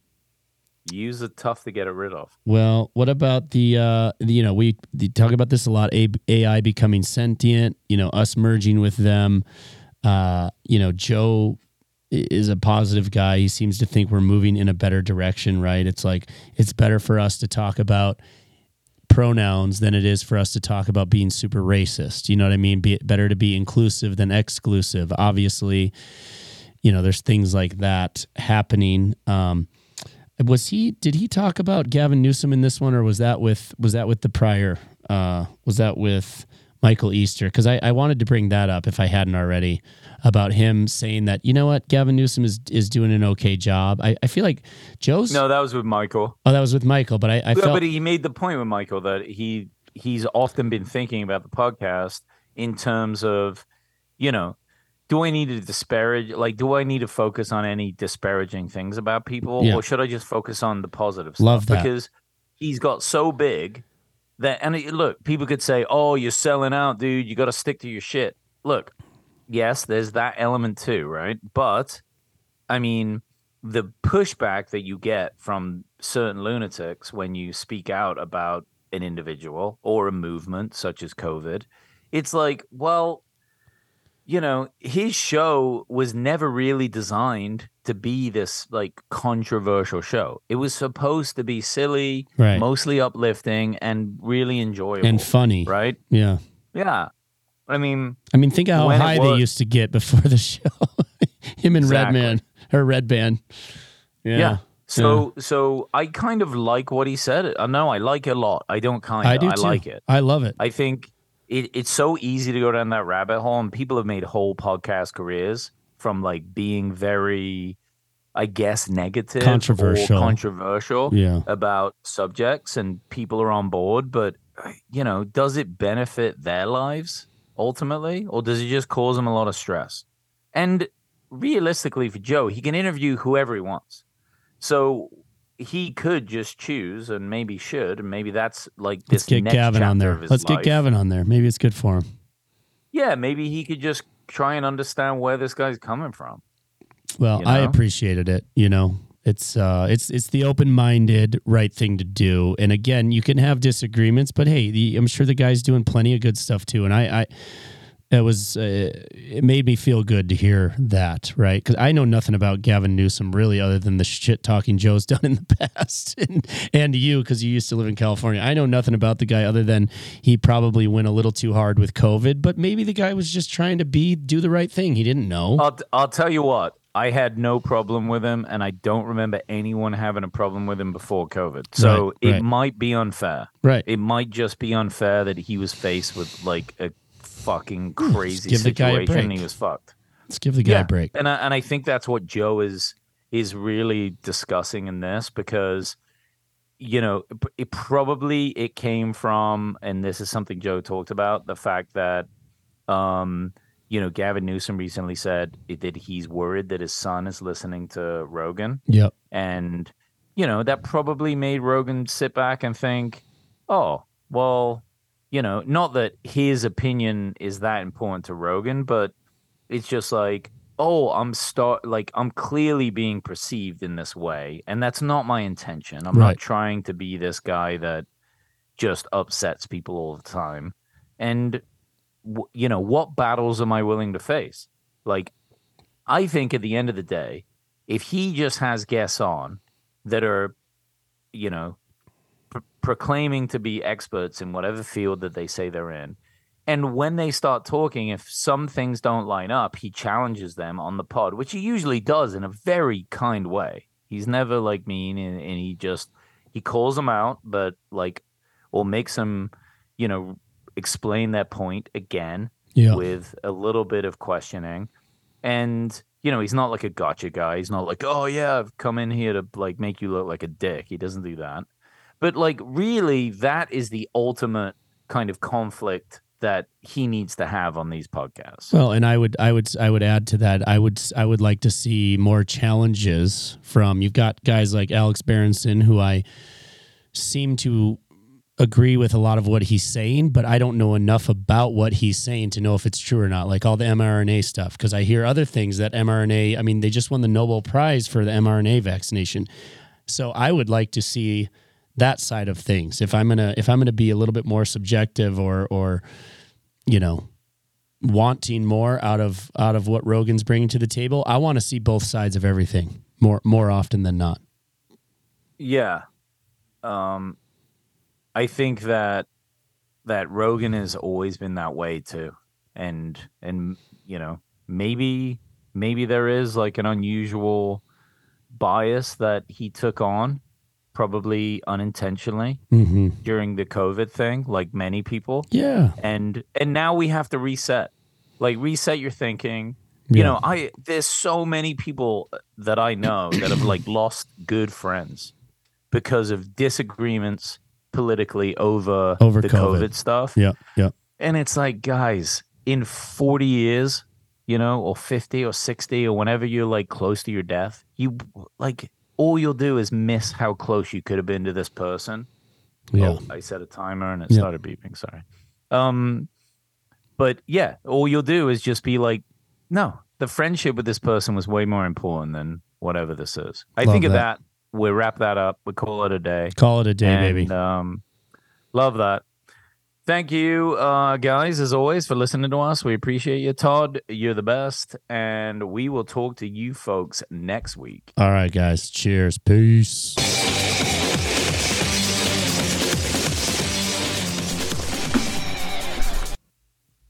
[SPEAKER 1] Use are tough to get it rid of.
[SPEAKER 4] Well, what about the, uh, you know, we we talk about this a lot. AI becoming sentient. You know, us merging with them. Uh, you know, Joe is a positive guy. He seems to think we're moving in a better direction. Right? It's like it's better for us to talk about pronouns than it is for us to talk about being super racist. You know what I mean? Be better to be inclusive than exclusive. Obviously, you know, there's things like that happening. Um, was he? Did he talk about Gavin Newsom in this one, or was that with was that with the prior? Uh, was that with Michael Easter? Because I, I wanted to bring that up if I hadn't already about him saying that you know what Gavin Newsom is is doing an okay job. I, I feel like Joe's.
[SPEAKER 1] No, that was with Michael.
[SPEAKER 4] Oh, that was with Michael, but I, I
[SPEAKER 1] Yeah,
[SPEAKER 4] felt
[SPEAKER 1] but he made the point with Michael that he he's often been thinking about the podcast in terms of, you know, do I need to disparage like do I need to focus on any disparaging things about people
[SPEAKER 4] Yeah.
[SPEAKER 1] or should I just focus on the positive stuff?
[SPEAKER 4] Love that.
[SPEAKER 1] Because he's got so big that and it, look, people could say, "Oh, you're selling out, dude. You got to stick to your shit." Look, yes, there's that element too, right? But I mean, the pushback that you get from certain lunatics when you speak out about an individual or a movement such as COVID, it's like, well, you know, his show was never really designed to be this like controversial show. It was supposed to be silly,
[SPEAKER 4] Right.
[SPEAKER 1] mostly uplifting, and really enjoyable.
[SPEAKER 4] and funny,
[SPEAKER 1] right?
[SPEAKER 4] Yeah.
[SPEAKER 1] Yeah. I mean,
[SPEAKER 4] I mean, think of how high they used to get before the show. Him and
[SPEAKER 1] Exactly.
[SPEAKER 4] Redman or Redban. Yeah.
[SPEAKER 1] Yeah. So so I kind of like what he said. Uh, no, I like it a lot. I don't kind
[SPEAKER 4] I
[SPEAKER 1] of.
[SPEAKER 4] do
[SPEAKER 1] I,
[SPEAKER 4] too.
[SPEAKER 1] like it.
[SPEAKER 4] I love it.
[SPEAKER 1] I think it, it's so easy to go down that rabbit hole, and people have made whole podcast careers from like being very, I guess, negative, or
[SPEAKER 4] Controversial.
[SPEAKER 1] controversial
[SPEAKER 4] Yeah.
[SPEAKER 1] about subjects, and people are on board. But you know, does it benefit their lives ultimately, or does it just cause them a lot of stress? And realistically, for Joe, he can interview whoever he wants. So he could just choose, and maybe should, and maybe that's like this
[SPEAKER 4] Let's get
[SPEAKER 1] next
[SPEAKER 4] Gavin on
[SPEAKER 1] chapter
[SPEAKER 4] there.
[SPEAKER 1] of his
[SPEAKER 4] Let's get. Gavin on there. Maybe it's good for him.
[SPEAKER 1] Yeah, maybe he could just try and understand where this guy's coming from.
[SPEAKER 4] Well,
[SPEAKER 1] You
[SPEAKER 4] I appreciated it. You know, it's uh, it's it's the open-minded, right thing to do. And again, you can have disagreements, but hey, the, I'm sure the guy's doing plenty of good stuff too. And I, I it was uh, it made me feel good to hear that, right? Because I know nothing about Gavin Newsom really, other than the shit talking Joe's done in the past, and and you because you used to live in California. I know nothing about the guy other than he probably went a little too hard with COVID, but maybe the guy was just trying to be do the right thing. He didn't know.
[SPEAKER 1] I'll, I'll tell you what, I had no problem with him, and I don't remember anyone having a problem with him before COVID. So
[SPEAKER 4] Right,
[SPEAKER 1] it
[SPEAKER 4] right.
[SPEAKER 1] might be unfair.
[SPEAKER 4] right.
[SPEAKER 1] It might just be unfair that he was faced with like a fucking crazy
[SPEAKER 4] give the guy a
[SPEAKER 1] situation and
[SPEAKER 4] break.
[SPEAKER 1] he was fucked.
[SPEAKER 4] Let's give the guy a break.
[SPEAKER 1] And I, and I think that's what Joe is is really discussing in this because you know it, it probably it came from and this is something Joe talked about the fact that um you know Gavin Newsom recently said that he's worried that his son is listening to Rogan
[SPEAKER 4] Yep.
[SPEAKER 1] and you know that probably made Rogan sit back and think oh well you know not that his opinion is that important to Rogan but it's just like oh i'm start like i'm clearly being perceived in this way and that's not my intention. I'm
[SPEAKER 4] Right.
[SPEAKER 1] not trying to be this guy that just upsets people all the time. And w- you know what battles am i willing to face? Like i think at the end of the day if he just has guests on that are you know proclaiming to be experts in whatever field that they say they're in and when they start talking, if some things don't line up, he challenges them on the pod, which he usually does in a very kind way. He's never like mean, and, and he just he calls them out, but like, or makes them, you know, explain their point again
[SPEAKER 4] Yeah.
[SPEAKER 1] with a little bit of questioning. And you know, he's not like a gotcha guy. He's not like, oh yeah, I've come in here to like make you look like a dick. He doesn't do that. But like, really, that is the ultimate kind of conflict that he needs to have on these podcasts.
[SPEAKER 4] Well, and I would, I would, I would add to that. I would, I would like to see more challenges from. You've got guys like Alex Berenson, who I seem to agree with a lot of what he's saying, but I don't know enough about what he's saying to know if it's true or not. Like all the mRNA stuff, because I hear other things that mRNA. I mean, they just won the Nobel Prize for the mRNA vaccination. So I would like to see that side of things. If I'm gonna, if I'm gonna be a little bit more subjective or, or, you know, wanting more out of out of what Rogan's bringing to the table, I want to see both sides of everything more more often than not.
[SPEAKER 1] Yeah. Um I think that that Rogan has always been that way too. And and you know, maybe maybe there is like an unusual bias that he took on probably unintentionally
[SPEAKER 4] Mm-hmm.
[SPEAKER 1] during the COVID thing like many people.
[SPEAKER 4] Yeah,
[SPEAKER 1] and and now we have to reset like reset your thinking you know i there's so many people that i know that have like lost good friends because of disagreements politically over,
[SPEAKER 4] Over
[SPEAKER 1] the
[SPEAKER 4] COVID.
[SPEAKER 1] COVID. stuff
[SPEAKER 4] yeah, yeah.
[SPEAKER 1] and it's like guys in 40 years you know or 50 or 60 or whenever you're like close to your death you like all you'll do is miss how close you could have been to this person
[SPEAKER 4] Yeah.
[SPEAKER 1] Oh, I set a timer and it
[SPEAKER 4] Yeah.
[SPEAKER 1] started beeping. Sorry. Um, but yeah, all you'll do is just be like, no, the friendship with this person was way more important than whatever this is. I
[SPEAKER 4] Love
[SPEAKER 1] think of
[SPEAKER 4] that.
[SPEAKER 1] that. We wrap that up. We call it a day.
[SPEAKER 4] Call it a day,
[SPEAKER 1] and,
[SPEAKER 4] baby.
[SPEAKER 1] Um, love that. Thank you, uh, guys, as always, for listening to us. We appreciate you, Todd. You're the best, and we will talk to you folks next week.
[SPEAKER 4] All right, guys. Cheers. Peace.